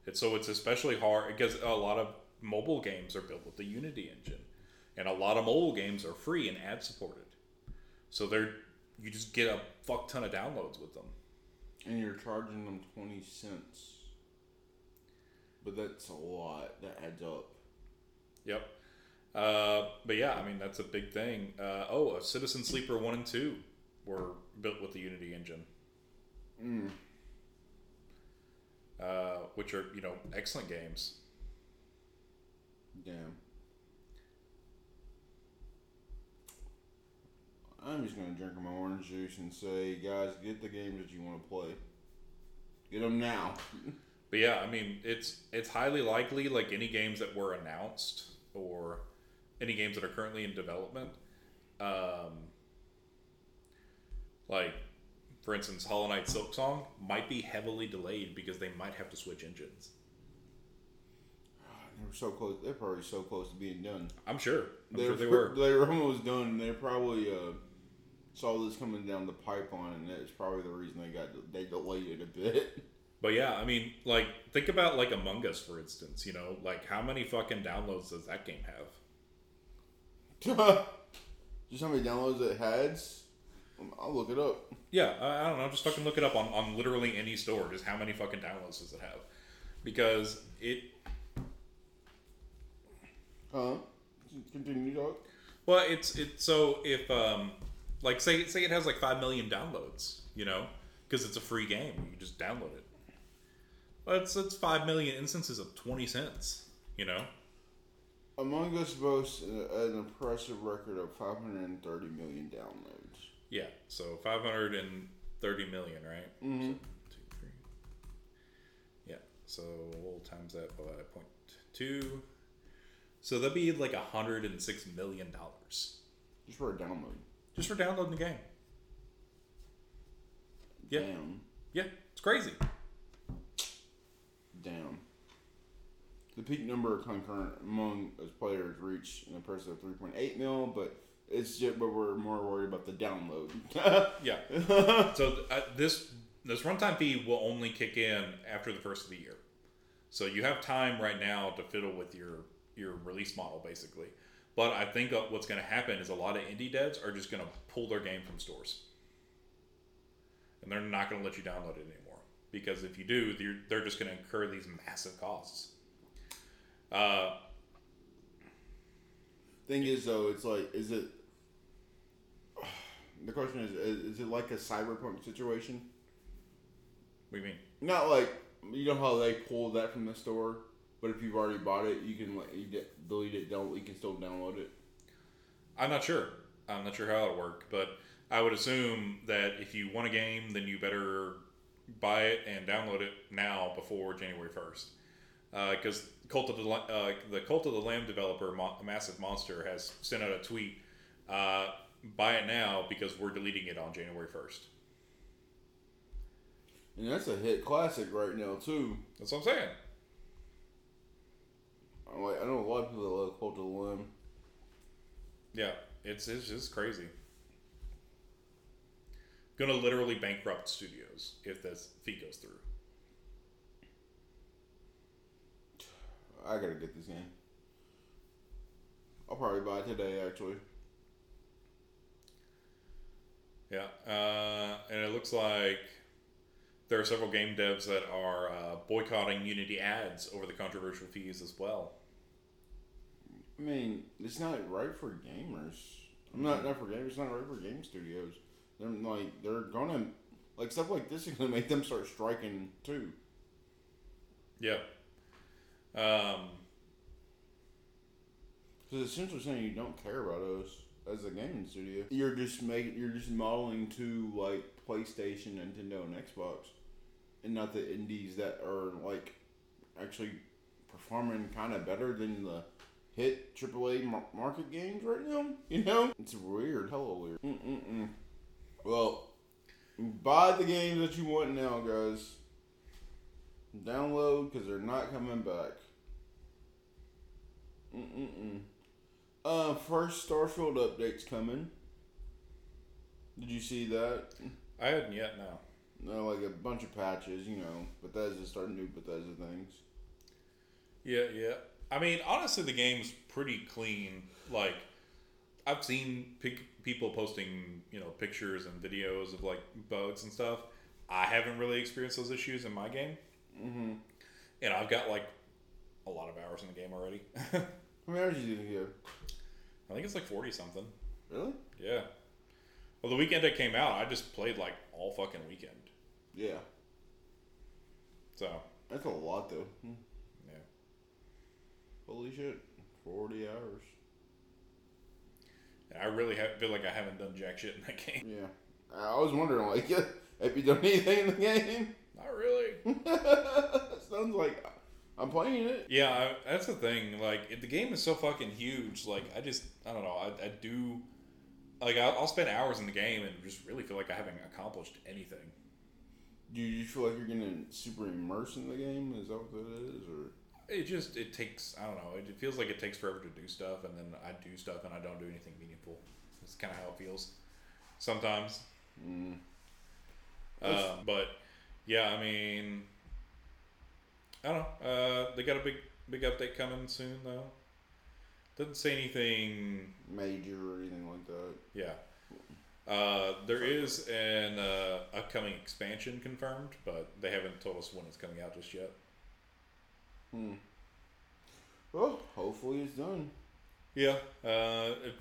It's so it's especially hard because a lot of mobile games are built with the Unity engine, and a lot of mobile games are free and ad supported. So they're you just get a fuck ton of downloads with them. And you're charging them twenty cents. But that's a lot. That adds up. Yep. Uh, but yeah, I mean that's a big thing. Uh, oh, a Citizen Sleeper one and two were built with the Unity engine, Mm. uh, which are you know excellent games. Damn. I'm just gonna drink my orange juice and say, guys, get the games that you want to play. Get them now. [LAUGHS] But yeah, I mean, it's it's highly likely like any games that were announced or any games that are currently in development. Um, like, for instance, Hollow Knight Silksong might be heavily delayed because they might have to switch engines. They were so close. They're probably so close to being done. I'm sure. I'm they sure they were. They [LAUGHS] were almost done. They're probably uh, saw this coming down the pipeline, and that's probably the reason they got they delayed it a bit. But yeah, I mean, like, think about like Among Us, for instance. You know, like how many fucking downloads does that game have? [LAUGHS] Just how many downloads it has. I'll look it up. Yeah, I, I don't know. Just fucking look it up on, on literally any store. Just how many fucking downloads does it have? Because it. Huh? Continue talk. Well, it's it's so if um like say say it has like five million downloads, you know, because it's a free game, you just download it. It's it's five million instances of twenty cents, you know. Among Us boasts an impressive record of 530 million downloads. Yeah, so five hundred and thirty million, right? Mhm. So, two, three. Yeah, so we'll times that by point two. So that'd be like a hundred and six million dollars Just for a download. Just for downloading the game. Yeah. Damn. Yeah, it's crazy. Damn. The peak number of concurrent among us players reached in an impressive 3.8 mil, but it's just, but we're more worried about the download. [LAUGHS] Yeah. so uh, this this runtime fee will only kick in after the first of the year. So you have time right now to fiddle with your your release model, basically. But I think what's going to happen is a lot of indie devs are just going to pull their game from stores, and they're not going to let you download it anymore because if you do, they're, they're just going to incur these massive costs. Uh, Thing is, though, it's like, is it? [SIGHS] The question is, is it like a cyberpunk situation? what do you mean? Not like you know how they pull that from the store, but if you've already bought it, you can like, you de- delete it. Don't you can still download it. I'm not sure. I'm not sure how it'll work, but I would assume that if you want a game, then you better buy it and download it now before January first, because Cult of the uh, the Cult of the Lamb developer, Mo- Massive Monster, has sent out a tweet. Uh, buy it now because we're deleting it on January first. And that's a hit classic right now too. That's what I'm saying. Like I know a lot of people that love Cult of the Lamb. Yeah, it's it's just crazy. Gonna literally bankrupt studios if this fee goes through. I gotta get this game. I'll probably buy it today actually. Yeah, uh, and it looks like there are several game devs that are uh, boycotting Unity ads over the controversial fees as well. I mean, it's not right for gamers. I'm not not for gamers. It's not right for game studios. They're like they're gonna like stuff like this is gonna make them start striking too. Yeah. Um, Because essentially saying you don't care about us. as a gaming studio. You're just making you're just modeling to like PlayStation, Nintendo, and Xbox, and not the indies that are like actually performing kind of better than the hit AAA mar- market games right now. You know, it's weird, hella weird. Mm-mm-mm. Well, buy the games that you want now, guys. Download because they're not coming back. Mm-mm-mm. Uh, first Starfield update's coming. Did you see that? I hadn't yet. No. No, like a bunch of patches, you know. Bethesda starting new Bethesda things. Yeah, yeah. I mean, honestly, the game's pretty clean. Like, I've seen pic- people posting, you know, pictures and videos of like bugs and stuff. I haven't really experienced those issues in my game, Mm-hmm. and I've got like a lot of hours in the game already. [LAUGHS] How many hours you do here? I think it's like forty something. Really? Yeah. Well, the weekend it came out, I just played like all fucking weekend. Yeah. So That's a lot though. Holy shit. 40 hours. I really ha- feel like I haven't done jack shit in that [LAUGHS] game. Yeah. I was wondering, like, [LAUGHS] have you done anything in the game? Not really. [LAUGHS] Sounds like I'm playing it. Yeah, I, that's the thing. Like, if the game is so fucking huge. Like, I just, I don't know. I, I do, like, I'll, I'll spend hours in the game and just really feel like I haven't accomplished anything. Do you feel like you're getting super immersed in the game? Is that what that is? Or It just, it takes, I don't know. It, it feels like it takes forever to do stuff, and then I do stuff and I don't do anything meaningful. It's kind of how it feels sometimes. mm, Uh, but yeah, I mean, I don't know. Uh, they got a big big update coming soon though. Doesn't say anything. major or anything like that? Yeah. Uh, there is an uh, upcoming expansion confirmed, but they haven't told us when it's coming out just yet. Hmm. Well, hopefully it's done. Yeah. Uh, it,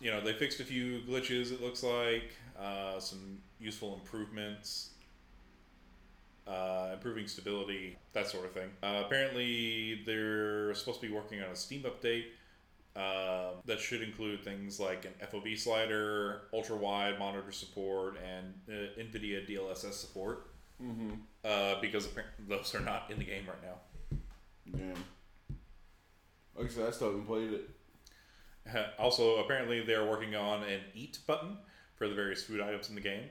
you know, they fixed a few glitches. It looks like uh, some useful improvements, uh, improving stability, that sort of thing. Uh, apparently, they're supposed to be working on a Steam update. Uh, that should include things like an FOV slider, ultra wide monitor support, and uh, NVIDIA DLSS support. Mm-hmm. Uh, because those are not in the game right now. Damn. Like I said, I still haven't played it. Also, apparently, they're working on an eat button for the various food items in the game,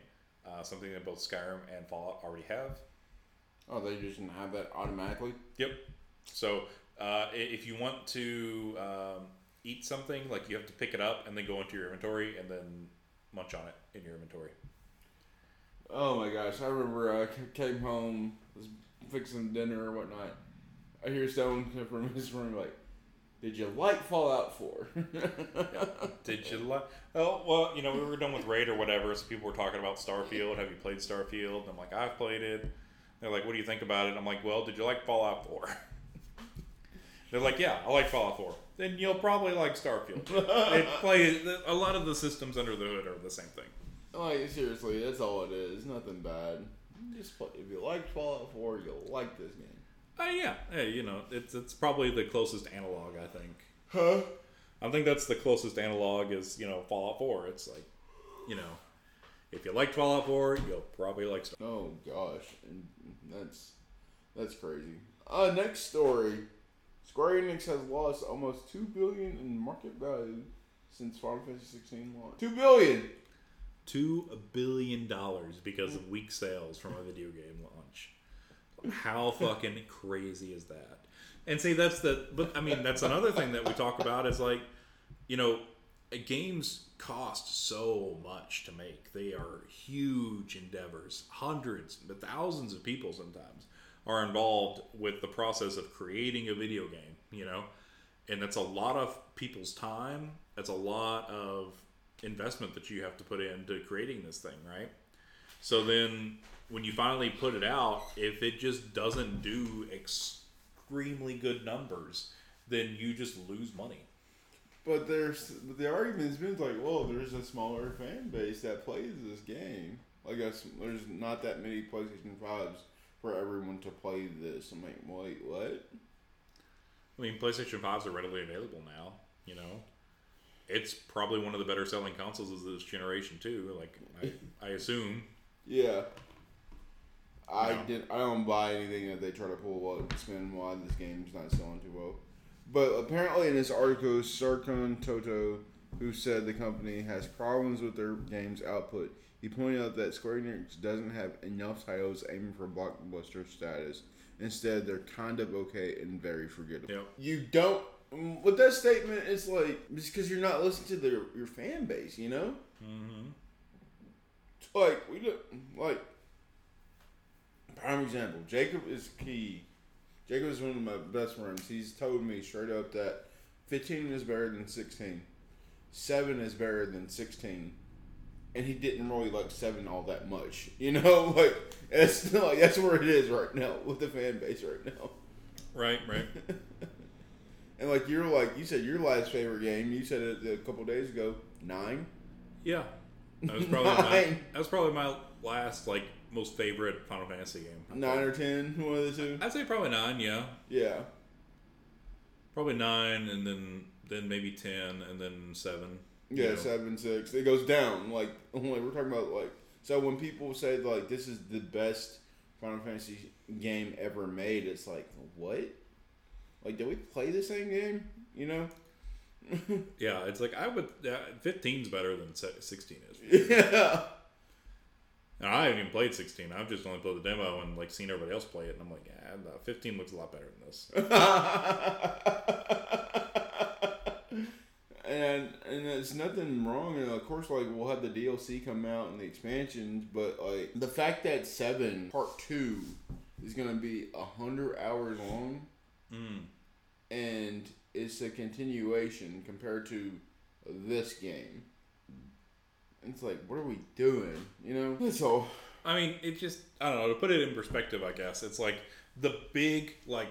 uh, something that both Skyrim and Fallout already have. Oh, they just didn't have that automatically. Yep. So, uh, if you want to um, eat something, like you have to pick it up and then go into your inventory and then munch on it in your inventory. Oh my gosh, I remember I came home, was fixing dinner or whatnot. I hear someone [LAUGHS] from his room like, "Did you like Fallout 4? [LAUGHS] Did you [LAUGHS] like? Oh, well, you know, we were done with Raid or whatever, so people were talking about Starfield. Have you played Starfield? And I'm like, I've played it. They're like, what do you think about it? I'm like, well, did you like Fallout 4? They're like, yeah, I like Fallout 4. Then you'll probably like Starfield. it plays a lot of the systems under the hood are the same thing. like seriously, that's all it is. Nothing bad. Just play. If you liked Fallout 4, you'll like this game. Uh, yeah, hey, you know, it's it's probably the closest analog. I think. Huh? I think that's the closest analog is you know Fallout 4. It's like, you know, if you liked Fallout 4, you'll probably like Star. Oh gosh, and that's that's crazy. Uh, next story. Square Enix has lost almost two billion in market value since Final Fantasy 16 launch. Two billion. Two billion dollars because of weak sales from a video game launch. How fucking crazy is that? And see, that's the. But I mean, that's another thing that we talk about is like, you know, games cost so much to make. They are huge endeavors. Hundreds, but thousands of people sometimes are involved with the process of creating a video game. You know, and that's a lot of people's time. That's a lot of investment that you have to put into creating this thing, right? So then when you finally put it out, if it just doesn't do extremely good numbers, then you just lose money. But there's the argument's been like, well, there's a smaller fan base that plays this game. Like there's not that many PlayStation fives for everyone to play this. I'm like, wait, what? I mean, PlayStation 5s are readily available now, you know? it's probably one of the better selling consoles of this generation too. Like I, I assume. Yeah. I No. did. I don't buy anything that they try to pull up spin why this game's not selling too well. But apparently, in this article, Serkan Toto, who said the company has problems with their game's output, he pointed out that Square Enix doesn't have enough titles aiming for blockbuster status. Instead, they're kind of okay and very forgettable. Yep. You don't. With that statement, it's like it's because you're not listening to their your fan base. You know. Mm-hmm. like we look like prime example jacob is key. Jacob is one of my best friends. He's told me straight up that 15 is better than 16 7 is better than 16 and he didn't really like 7 all that much [LAUGHS] you know? [LAUGHS] Like it's [LAUGHS] like that's where it is right now with the fan base right now. Right, right. and like you're like you said your last favorite game you said it a couple days ago 9 Yeah, that was probably my, that was probably my last like most favorite Final Fantasy game. 9 or 10 one of the two I'd say probably nine. Yeah, yeah probably nine, and then then maybe ten, and then seven. you Yeah, know. seven six. It goes down. Like [LAUGHS] like we're talking about like so when people say like this is the best Final Fantasy game ever made, it's like what? Like did we play the same game? You know? [LAUGHS] Yeah, it's like I would. Uh, 15's better than sixteen is. [LAUGHS] yeah. And I haven't even played sixteen. I've just only played the demo and like seen everybody else play it, and I'm like, yeah, fifteen looks a lot better than this. [LAUGHS] and and there's nothing wrong. And of course, like we'll have the DLC come out and the expansions, but like the fact that seven part two is gonna be a hundred hours long, Mm. and it's a continuation compared to this game. It's like, what are we doing? You know, that's all. I mean, it just I don't know. To put it in perspective, I guess it's like the big like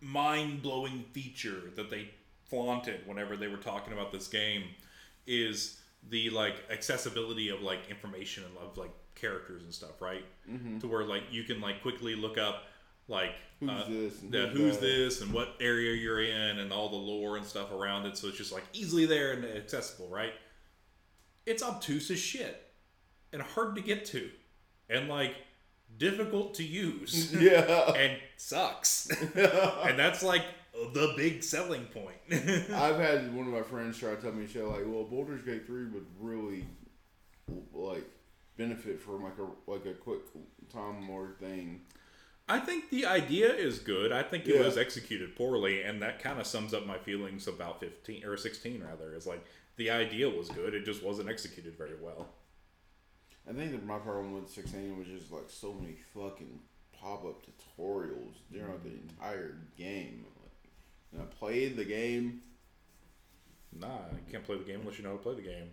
mind blowing feature that they flaunted whenever they were talking about this game is the like accessibility of like information and of like characters and stuff, right? Mm-hmm. To where like you can like quickly look up like Who's uh, this and the who's that? this and what area you're in and all the lore and stuff around it. So it's just like easily there and accessible, right? It's obtuse as shit and hard to get to and like difficult to use [LAUGHS] Yeah. and sucks. [LAUGHS] and that's like the big selling point. [LAUGHS] I've had one of my friends try to tell me, "Show like, well, Baldur's Gate three would really like benefit from like a like a quick time lord thing." I think the idea is good. I think it Yeah. was executed poorly, and that kind of sums up my feelings about 15 or 16 rather. Is like the idea was good, it just wasn't executed very well. I think that my problem with sixteen was just like so many fucking pop up tutorials throughout the entire game. Like, and I played the game. Nah, you can't play the game unless you know how to play the game.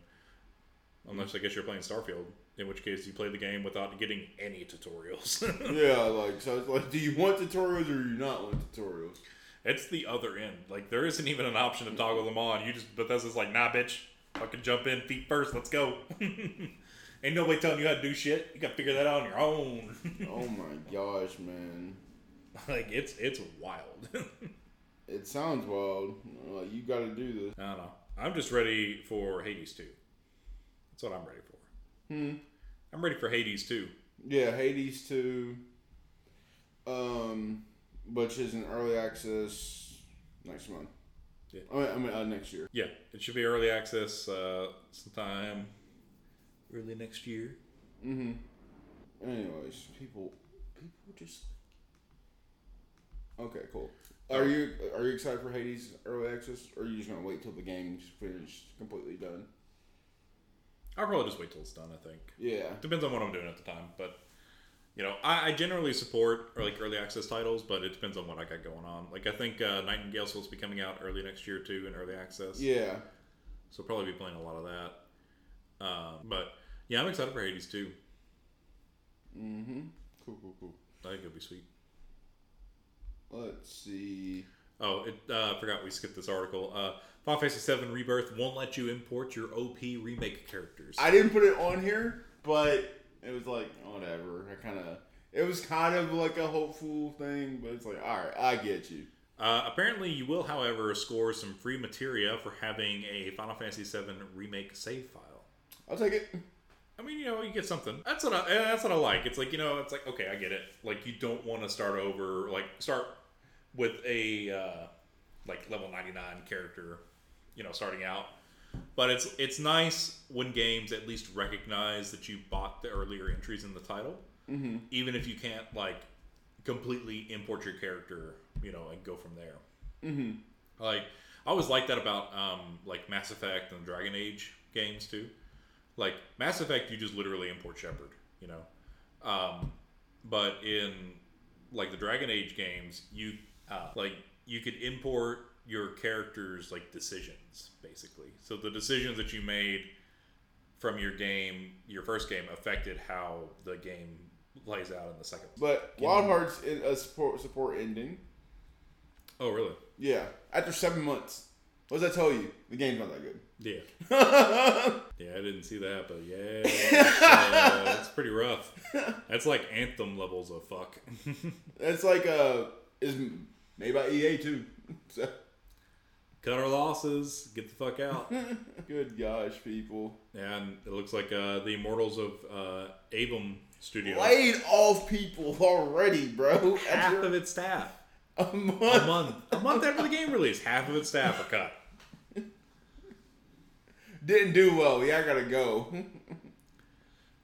Unless I guess you're playing Starfield, in which case you play the game without getting any tutorials. [LAUGHS] yeah, like so. It's like, do you want tutorials or do you not want tutorials? It's the other end. Like there isn't even an option to toggle them on. You just Bethesda's like, nah, bitch, fucking jump in feet first. Let's go. [LAUGHS] Ain't nobody telling you how to do shit. You gotta figure that out on your own. [LAUGHS] oh my gosh, man! like it's it's wild. [LAUGHS] It sounds wild. Like you got to do this. I don't know. I'm just ready for Hades 2. That's what I'm ready for. Hmm. I'm ready for Hades 2. Yeah, Hades two. Um, which is in early access next month. Yeah. I mean, I mean uh, next year. Yeah, it should be early access uh, sometime early next year. Mm-hmm. Anyways, people, people just. Okay, cool. Are you are you excited for Hades early access, or are you just gonna wait till the game's finished, completely done? I'll probably just wait till it's done. I think Yeah. depends on what I'm doing at the time, but you know, I, I generally support or like early access titles, but it depends on what I got going on. Like I think uh, Nightingale's supposed to be coming out early next year too in early access. Yeah. So probably be playing a lot of that. Um, but yeah, I'm excited for Hades too. Mm-hmm. Cool, cool, cool. I think it'll be sweet. Let's see. Oh, it, uh, I forgot we skipped this article. Uh, Final Fantasy VII Rebirth won't let you import your OP remake characters. I didn't put it on here, but it was like whatever. I kind of. It was kind of like a hopeful thing, but it's like, all right, I get you. Uh, apparently, you will, however, score some free materia for having a Final Fantasy VII remake save file. I'll take it. I mean, you know, you get something. That's what I. eh, That's what I like. It's like you know, it's like okay, I get it. Like you don't want to start over. Like start with a uh, like level ninety nine character. You know, starting out. But it's it's nice when games at least recognize that you bought the earlier entries in the title, mm-hmm. even if you can't like completely import your character, you know, and go from there. Mm-hmm. Like I always like that about um, like Mass Effect and Dragon Age games too. Like Mass Effect, you just literally import Shepard, you know. Um, but in like the Dragon Age games, you uh, like you could import your character's like decisions basically. So the decisions that you made from your game, your first game, affected how the game plays out in the second. But Wild Hearts is a support support ending. Oh, really? Yeah, after seven months. What does that tell you? The game's not that good. Yeah. [LAUGHS] yeah, I didn't see that, but yeah, it's, uh, pretty rough. That's like anthem levels of fuck. [LAUGHS] It's like uh, is made by EA too. [LAUGHS] So Cut our losses, get the fuck out. [LAUGHS] good gosh, people and it looks like uh, the Immortals of uh, Aveum Studios. laid off people already, bro. Half After of its staff. a A month. month. A month after the game release, half of its staff are cut. [LAUGHS] Didn't do well. Yeah, I gotta go. [LAUGHS]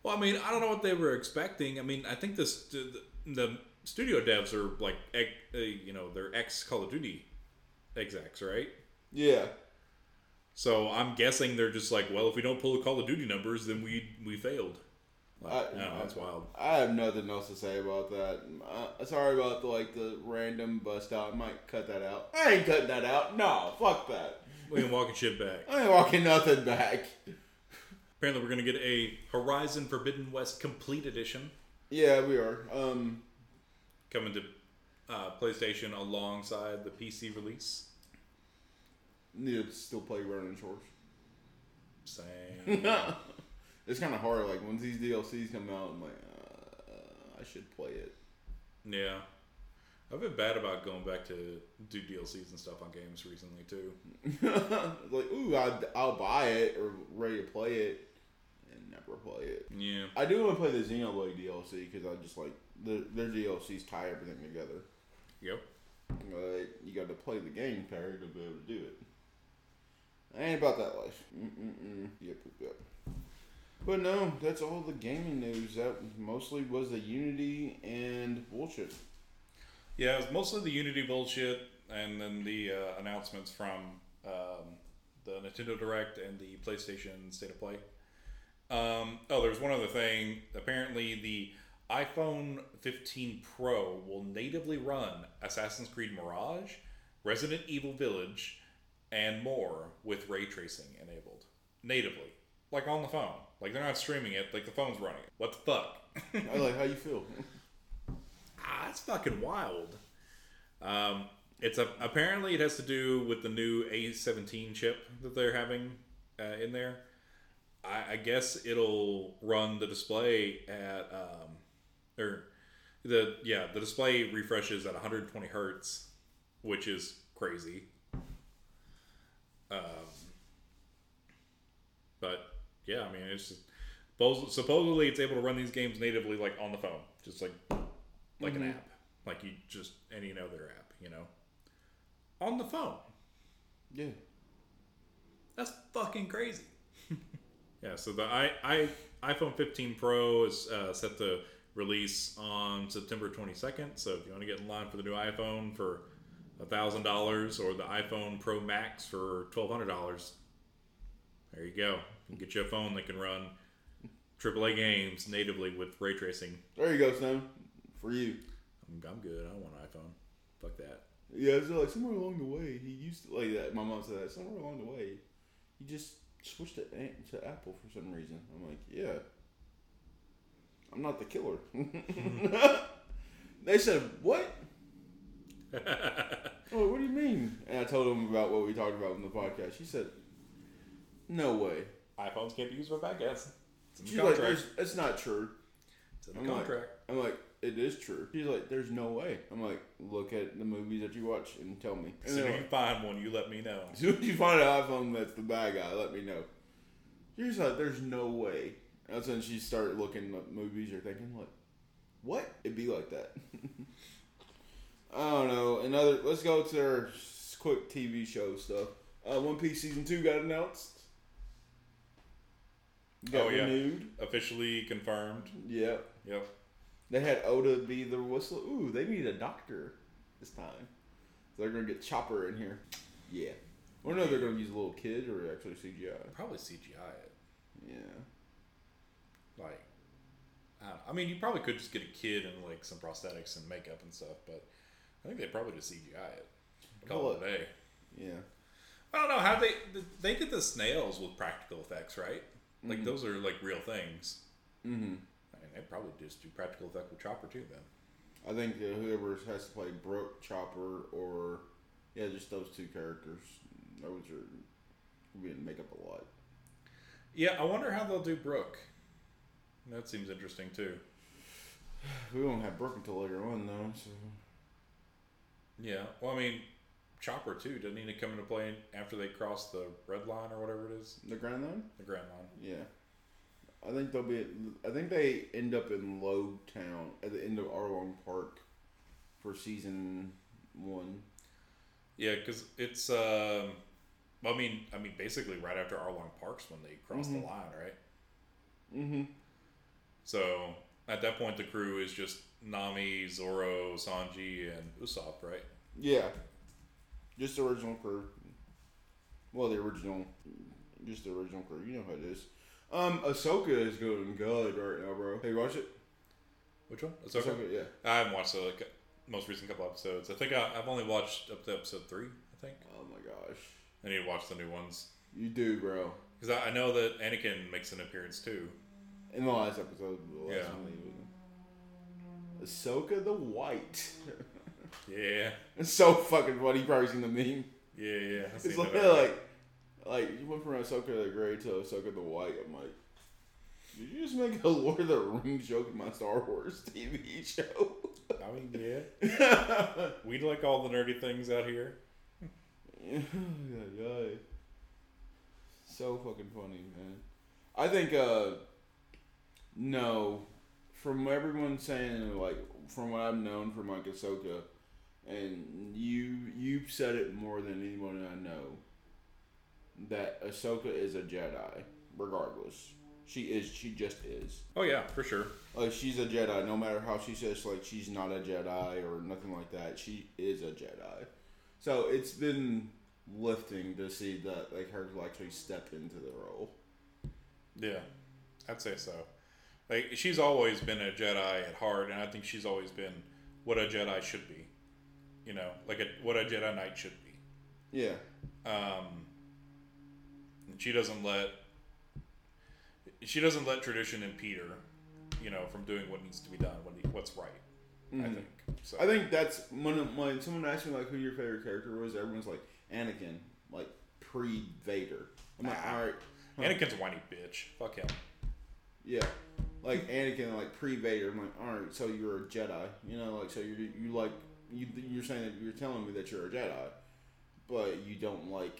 Well, I mean, I don't know what they were expecting. I mean, I think this the, the studio devs are like, uh, you know, they're ex Call of Duty execs, right? Yeah. So I'm guessing they're just like, well, if we don't pull the Call of Duty numbers, then we we failed. Like, I- I that's wild. I have nothing else to say about that. Uh, sorry about the like the random bust out. I might cut that out. I ain't cutting that out. No, fuck that. We can walking shit back. [LAUGHS] I ain't walking nothing back. Apparently, we're gonna get a Horizon Forbidden West Complete Edition Yeah, we are. Um, coming to uh, PlayStation alongside the PC release. Need to still play Burning Shores. Same. [LAUGHS] it's kind of hard. Like when these DLCs come out, I'm like, uh, I should play it. yeah, I've been bad about going back to do DLCs and stuff on games recently too. [LAUGHS] like, ooh, I'd, I'll buy it or ready to play it, and never play it. Yeah, I do want to play the Xenoblade DLC because I just like the their DLCs tie everything together. yep. Uh, you got to play the game, Perry, to be able to do it. I ain't about that life. Mm-mm-mm. Yep, yep, yep. But no, that's all the gaming news. That mostly was the Unity and bullshit. Yeah, it was mostly the Unity bullshit, and then the uh, announcements from um, the Nintendo Direct and the PlayStation State of Play. Um, oh, there's one other thing. Apparently, the iPhone 15 Pro will natively run Assassin's Creed Mirage, Resident Evil Village, and more with ray tracing enabled natively, like on the phone. Like they're not streaming it; like the phone's running it. What the fuck? I like how you feel. [LAUGHS] Ah, it's fucking wild. Um, it's a apparently it has to do with the new A17 chip that they're having uh, in there. I, I guess it'll run the display at um, or the yeah the display refreshes at 120 hertz, which is crazy. Um, but yeah, I mean it's just, suppos- supposedly it's able to run these games natively like on the phone, just like like an app, like you just any other app, you know, on the phone. Yeah. That's fucking crazy. [LAUGHS] yeah, so the i i iPhone 15 Pro is uh, set to release on September 22nd. So if you want to get in line for the new iPhone for thousand dollars or the iPhone Pro Max for twelve hundred dollars, there you go. You can get you a phone that can run AAA games natively with ray tracing. There you go, Snow. For you. I'm, I'm good. I don't want an iPhone. Fuck that. Yeah, it's like somewhere along the way he used to like that. My mom said that somewhere along the way he just switched to to Apple for some reason. I'm like, yeah, I'm not the killer. [LAUGHS] they said what? [LAUGHS] Oh, what do you mean? And I told him about what we talked about in the podcast. She said, no way. iPhones can't be used for podcasts. It's in She's the like, contract. "There's- it's not true. It's It's in the I'm like, contract. I'm like, it is true. She's like, there's no way. I'm like, look at the movies that you watch and tell me. As And soon they're as you like, find one, you let me know. as soon as you find an iPhone that's the bad guy, let me know. She's like, there's no way. That's when she started looking at movies. You're thinking, like, what? It'd be like that. [LAUGHS] I don't know. Another. Let's go to our quick TV show stuff. Uh, One Piece season two got announced. Got Oh, yeah. renewed. Officially confirmed. Yep. Yep. They had Oda be the whistle. Ooh, they need a doctor this time. So they're gonna get Chopper in here. Yeah. Or no, they're gonna use a little kid or actually CGI. Probably CGI it. Yeah. Like, I, don't. I mean, you probably could just get a kid and like some prosthetics and makeup and stuff, but I think they probably just CGI it. Call it a day. Yeah. I don't know how they they did the snails with practical effects, right? Like those are like real things. Mm-hmm. I mean, they probably just do practical effect with Chopper too. Then I think uh, whoever has to play Brooke, Chopper, or yeah, just those two characters. Those are being make up a lot. yeah, I wonder how they'll do Brooke. That seems interesting too. [SIGHS] We won't have Brooke until later on though. So Yeah, well, I mean, Chopper too doesn't he come into play after they cross the red line or whatever it is, the Grand Line. the Grand Line. Yeah. I think they'll be. I think they end up in Low Town at the end of Arlong Park for season one. Yeah, because it's. Um, I mean, I mean, basically right after Arlong Parks when they cross the line, right? Mm-hmm. So at that point, the crew is just Nami, Zoro, Sanji, and Usopp, right? Yeah. Just the original crew. Well, the original, just the original crew. You know how it is. Um, Ahsoka is going good right now, bro. Have you watched it? Which one? Ahsoka. Ahsoka, yeah. I haven't watched the like, most recent couple episodes. I think I, I've only watched up to episode three. I think Oh my gosh, I need to watch the new ones you do, bro. because I, I know that Anakin makes an appearance too. In the last episode, the last Yeah. one he was in. Ahsoka the White. Yeah, it's so fucking funny. You probably seen the meme. yeah, yeah. It's like, like, like you went from Ahsoka the Grey to Ahsoka the White. I'm like, did you just make a Lord of the Rings joke in my Star Wars TV show? I mean, yeah. [LAUGHS] We like all the nerdy things out here. yeah, yeah. So fucking funny, man. I think, uh, no, from everyone saying, like, from what I've known from like Ahsoka, and you you've said it more than anyone I know, that Ahsoka is a Jedi, regardless. She is. She just is. Oh yeah, for sure. Like she's a Jedi, no matter how she says like she's not a Jedi or nothing like that. She is a Jedi. So it's been lifting to see that like her actually step into the role. Yeah, I'd say so. Like she's always been a Jedi at heart, and I think she's always been what a Jedi should be. You know, like a, what a Jedi Knight should be. Yeah. Um, she doesn't let she doesn't let tradition impede her. You know, from doing what needs to be done, what what's right. I Mhm. think. So I think that's when when someone asked me like who your favorite character was, everyone's like Anakin, like pre Vader. I'm like, all right, Anakin's a whiny bitch. Fuck him. yeah, like Anakin, like pre Vader. I'm like, all right, so you're a Jedi, you know, like so you you like you you're saying that you're telling me that you're a Jedi, but you don't like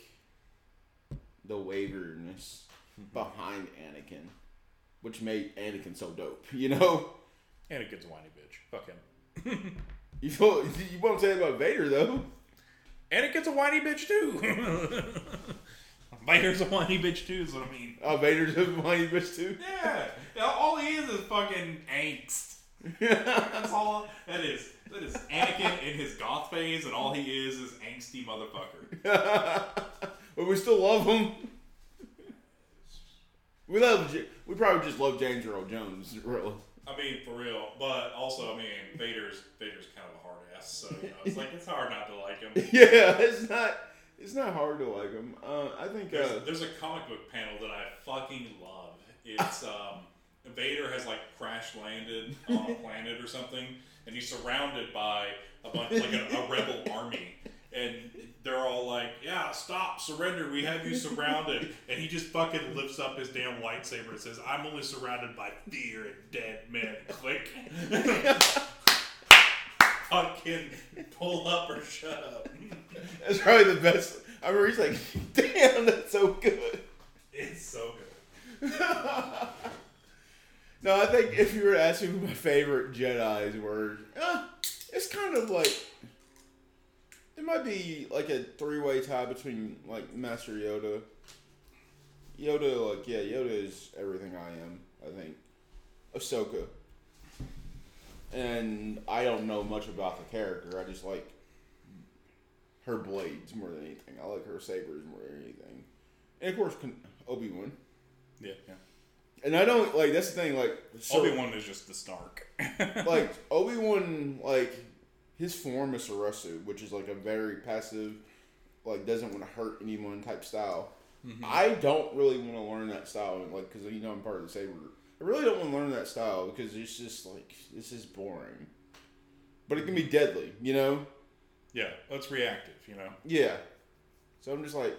the waveriness mm-hmm. behind Anakin, which made Anakin so dope, [LAUGHS] you know. Anakin's a whiny bitch. Fuck him. [LAUGHS] You feel, you won't say about Vader though. Anakin's a whiny bitch too. [LAUGHS] Vader's a whiny bitch too. Is what I mean. Oh, Vader's a whiny bitch too. Yeah, he is is fucking angst. [LAUGHS] That's all that is. That is Anakin in his goth phase, and all he is is angsty motherfucker. [LAUGHS] but we still love him. We love. We probably just love James Earl Jones, really. I mean, for real. But also, I mean, Vader's Vader's kind of a hard ass, so you know, it's like it's hard not to like him. [LAUGHS] Yeah, it's not. It's not hard to like him. Uh, I think. There's, Uh, there's a comic book panel that I fucking love. It's um, Vader has like crash landed on a [LAUGHS] planet or something, and he's surrounded by a bunch like a, a rebel [LAUGHS] army, and they're all like, "Yeah, stop, surrender. We have you surrounded." and he just fucking lifts up his damn lightsaber and says, "I'm only surrounded by fear and dead men." [LAUGHS] Click. fucking pull up or shut up. That's probably the best. I remember he's like, "Damn, that's so good." It's so good. No, I think if you were to ask me who my favorite Jedi's were, uh, it's kind of like it might be like a three-way tie between like Master Yoda. Yoda, like yeah, Yoda is everything I am. I think Ahsoka, and I don't know much about the character. I just like her blades more than anything. I like her sabers more than anything, and of course Obi Wan. Yeah, yeah. And I don't like that's the thing. Like so- Obi Wan is just the Stark. [LAUGHS] like Obi Wan, like his form is Soresu, which is like a very passive, like doesn't want to hurt anyone type style. Mm-hmm. I don't really want to learn that style, like because you know I'm part of the saber. I really don't want to learn that style because it's just like this is boring. But it can be deadly, you know. yeah, that's reactive, you know. Yeah. So I'm just like,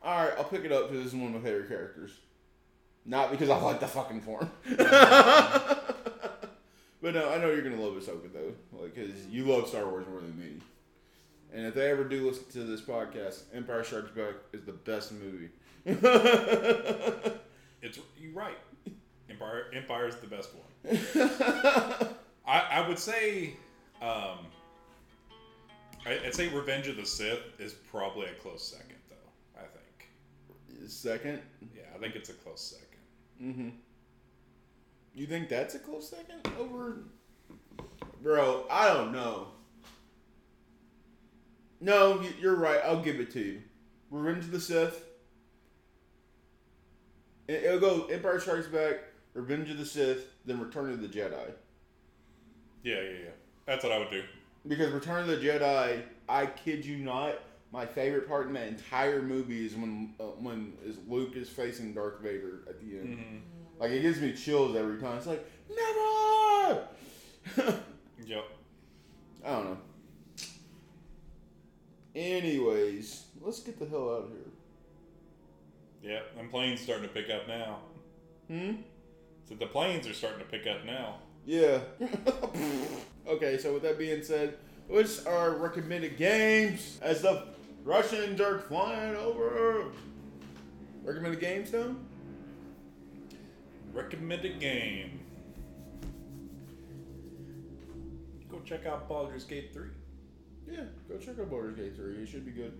all right, I'll pick it up because this is one of my favorite characters. Not because I like the fucking form. [LAUGHS] but no, I know you're gonna love Ahsoka though, like because you love Star Wars more than me. And if they ever do listen to this podcast, Empire Strikes Back is the best movie. [LAUGHS] It's you're right. Empire Empire is the best one. I, I would say, um, I, I'd say Revenge of the Sith is probably a close second, though. I think. Second, Yeah, I think it's a close second. Mm-hmm. You think that's a close second over? Bro, I don't know. No, you're right. I'll give it to you. Revenge of the Sith. It- It'll go Empire Strikes Back, Revenge of the Sith, then Return of the Jedi. Yeah, yeah, yeah. That's what I would do. Because Return of the Jedi, I kid you not, my favorite part in that entire movie is when uh, when is Luke is facing Darth Vader at the end. Like it gives me chills every time. It's like never. [LAUGHS] Yep. I don't know. Anyways, let's get the hell out of here. Yeah, and planes starting to pick up now. Hmm. So the planes are starting to pick up now. Yeah. [LAUGHS] okay, so with that being said, what's our recommended games as the Russians jerk flying over? Recommended games, though? Recommended game. Go check out Baldur's Gate 3. Yeah, go check out Baldur's Gate 3. It should be good.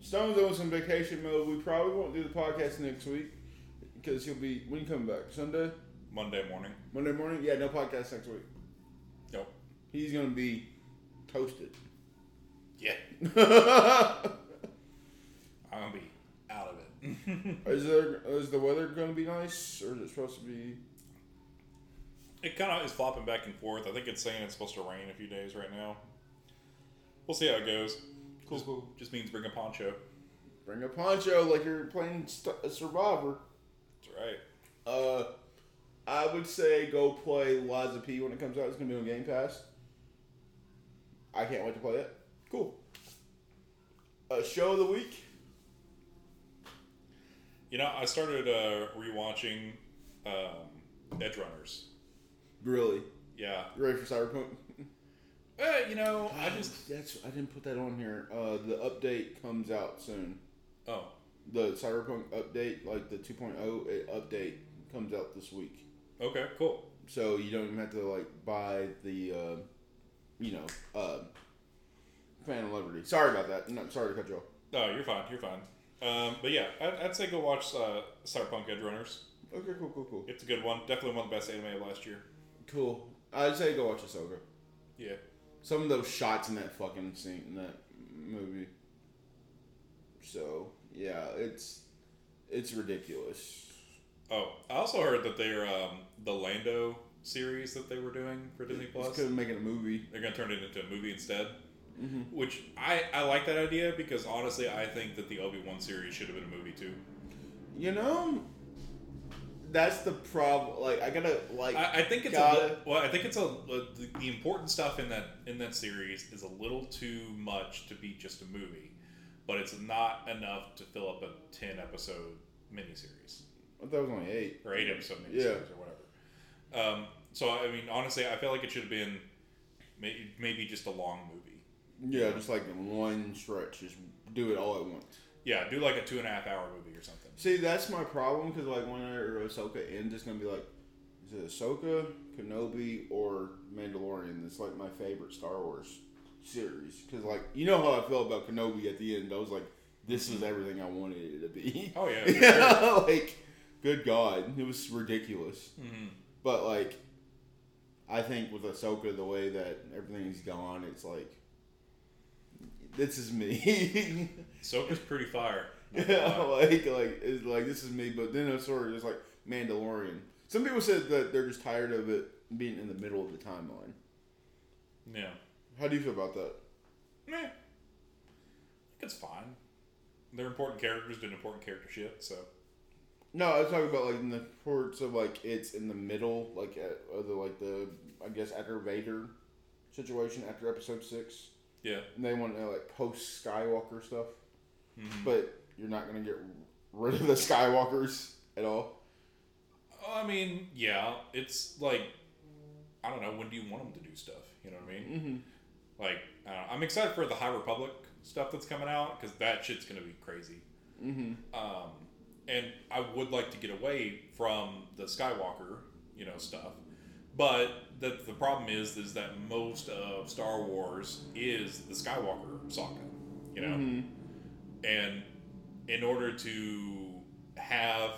Stone's on some vacation mode. We probably won't do the podcast next week because he'll be. When you coming back? Sunday? Monday morning. Monday morning? Yeah, no podcast next week. Yep. He's going to be toasted. Yeah. [LAUGHS] I'm gonna be out of it. [LAUGHS] is there is the weather going to be nice or is it supposed to be? it kind of is flopping back and forth. I think it's saying it's supposed to rain a few days right now. We'll see how it goes. Cool, just, cool. Just means bring a poncho. Bring a poncho like you're playing st- a Survivor. That's right. Uh, I would say go play Lies of P when it comes out. It's gonna be on Game Pass. I can't wait to play it. Cool. Uh, show of the week. You know, I started uh, rewatching um, Edgerunners. Really? Yeah. You ready for Cyberpunk? [LAUGHS] Uh, you know, I just that's I didn't put that on here. Uh, the update comes out soon. oh The Cyberpunk update, like the 2.0 it- update, comes out this week. okay cool. So you don't even have to like buy the, uh, you know, uh, Phantom Liberty. Sorry about that. No, sorry to cut you off. No, you're fine. You're fine. Um, but yeah, I'd, I'd say go watch uh, Cyberpunk Edgerunners. Okay, cool, cool, cool. It's a good one. Definitely one of the best anime of last year. Cool. I'd say go watch Ahsoka. Yeah. Some of those shots in that fucking scene in that movie. So yeah, it's it's ridiculous. Oh, I also heard that they're um, the Lando series that they were doing for Disney Plus. couldn't make it a movie. They're gonna turn it into a movie instead. Mhm. Which I, I like that idea because honestly I think that the Obi Wan series should have been a movie too. You know, that's the problem. Like I gotta like. I, I think it's a Gotta- li- well. I think it's a, a the, the important stuff in that in that series is a little too much to be just a movie, but it's not enough to fill up a ten episode miniseries I thought it was only eight. or eight episode Yeah. miniseries or whatever. Um, so I mean, honestly, I feel like it should have been maybe, maybe just a long movie. Yeah, just like one stretch, just do it all at once. Yeah, do like a two and a half hour movie or something. See, that's my problem because like whenever Ahsoka ends, it's gonna be like, is it Ahsoka, Kenobi, or Mandalorian? It's like my favorite Star Wars series because like you know how I felt about Kenobi at the end. I was like, this is everything I wanted it to be. Oh yeah, [LAUGHS] sure. like, good God, it was ridiculous. Mhm. But like, I think with Ahsoka, the way that everything's gone, it's like, this is me. [LAUGHS] Soka's pretty fire. [LAUGHS] Yeah, like like it's like this is me, but then it's sort of just like Mandalorian. Some people said that they're just tired of it being in the middle of the timeline. yeah. How do you feel about that? Meh. I think it's fine. They're important characters doing important character shit, so No, I was talking about like in the parts of like it's in the middle, like at of the like the I guess after Vader situation after Episode six, yeah. and they want to like post Skywalker stuff, Mhm. but you're not gonna get rid of the Skywalkers at all. I mean, yeah, it's like I don't know. When do you want them to do stuff? You know what I mean? Mm-hmm. Like I am excited for the High Republic stuff that's coming out because that shit's gonna be crazy. Mm-hmm. Um, and I would like to get away from the Skywalker, you know, stuff. But the, the problem is, is that most of Star Wars is the Skywalker saga, you know, Mm-hmm. and in order to have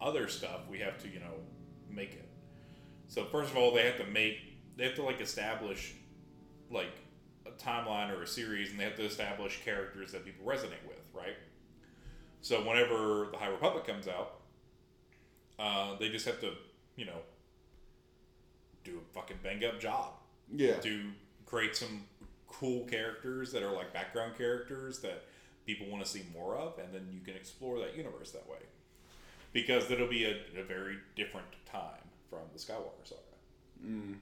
other stuff, we have to, you know, make it. So first of all, they have to make, they have to like establish, like a timeline or a series, and they have to establish characters that people resonate with, right? So whenever the High Republic comes out, uh, they just have to, you know, do a fucking bang up job Yeah. to create some cool characters that are like background characters that people want to see more of, and then you can explore that universe that way. Because that'll be a, a very different time from the Skywalker saga. Mm.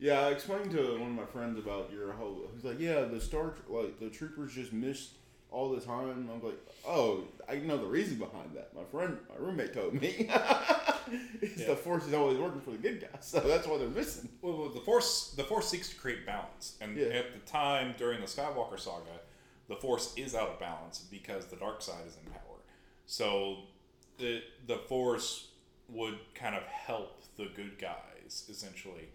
Yeah, I explained to one of my friends about your whole. He's like, "Yeah, the star like the troopers just missed all the time." I'm like, "Oh, I know the reason behind that. My friend, my roommate told me. [LAUGHS] it's Yeah. the force is always working for the good guys, so that's why they're missing." Well, well, the Force the Force seeks to create balance, and Yeah. at the time during the Skywalker saga, the Force is out of balance because the dark side is in power. So the the Force would kind of help the good guys essentially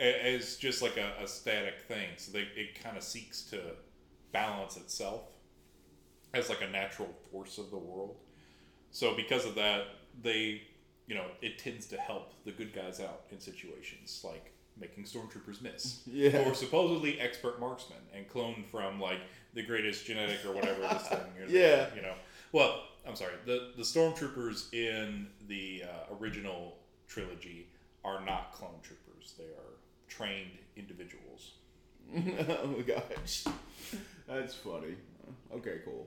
as just like a, a static thing. So they, it kind of seeks to balance itself as like a natural force of the world. So because of that, they you know it tends to help the good guys out in situations like making stormtroopers miss [LAUGHS] Yeah. or supposedly expert marksmen and cloned from like the greatest genetic or whatever this thing is [LAUGHS] Yeah. you know well i'm sorry the the stormtroopers in the uh, original trilogy are not clone troopers they are trained individuals [LAUGHS] oh my gosh, that's funny. Okay, cool.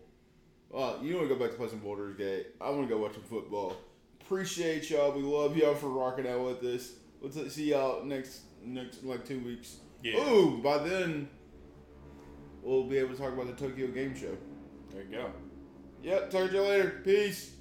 Well, you want to go back to play some Baldur's Gate. I want to go watch some football. Appreciate y'all. We love y'all for rocking out with us. Let's see y'all next next like two weeks. Yeah. Ooh, by then we'll be able to talk about the Tokyo Game Show. there you go Yep. Talk to you later. Peace.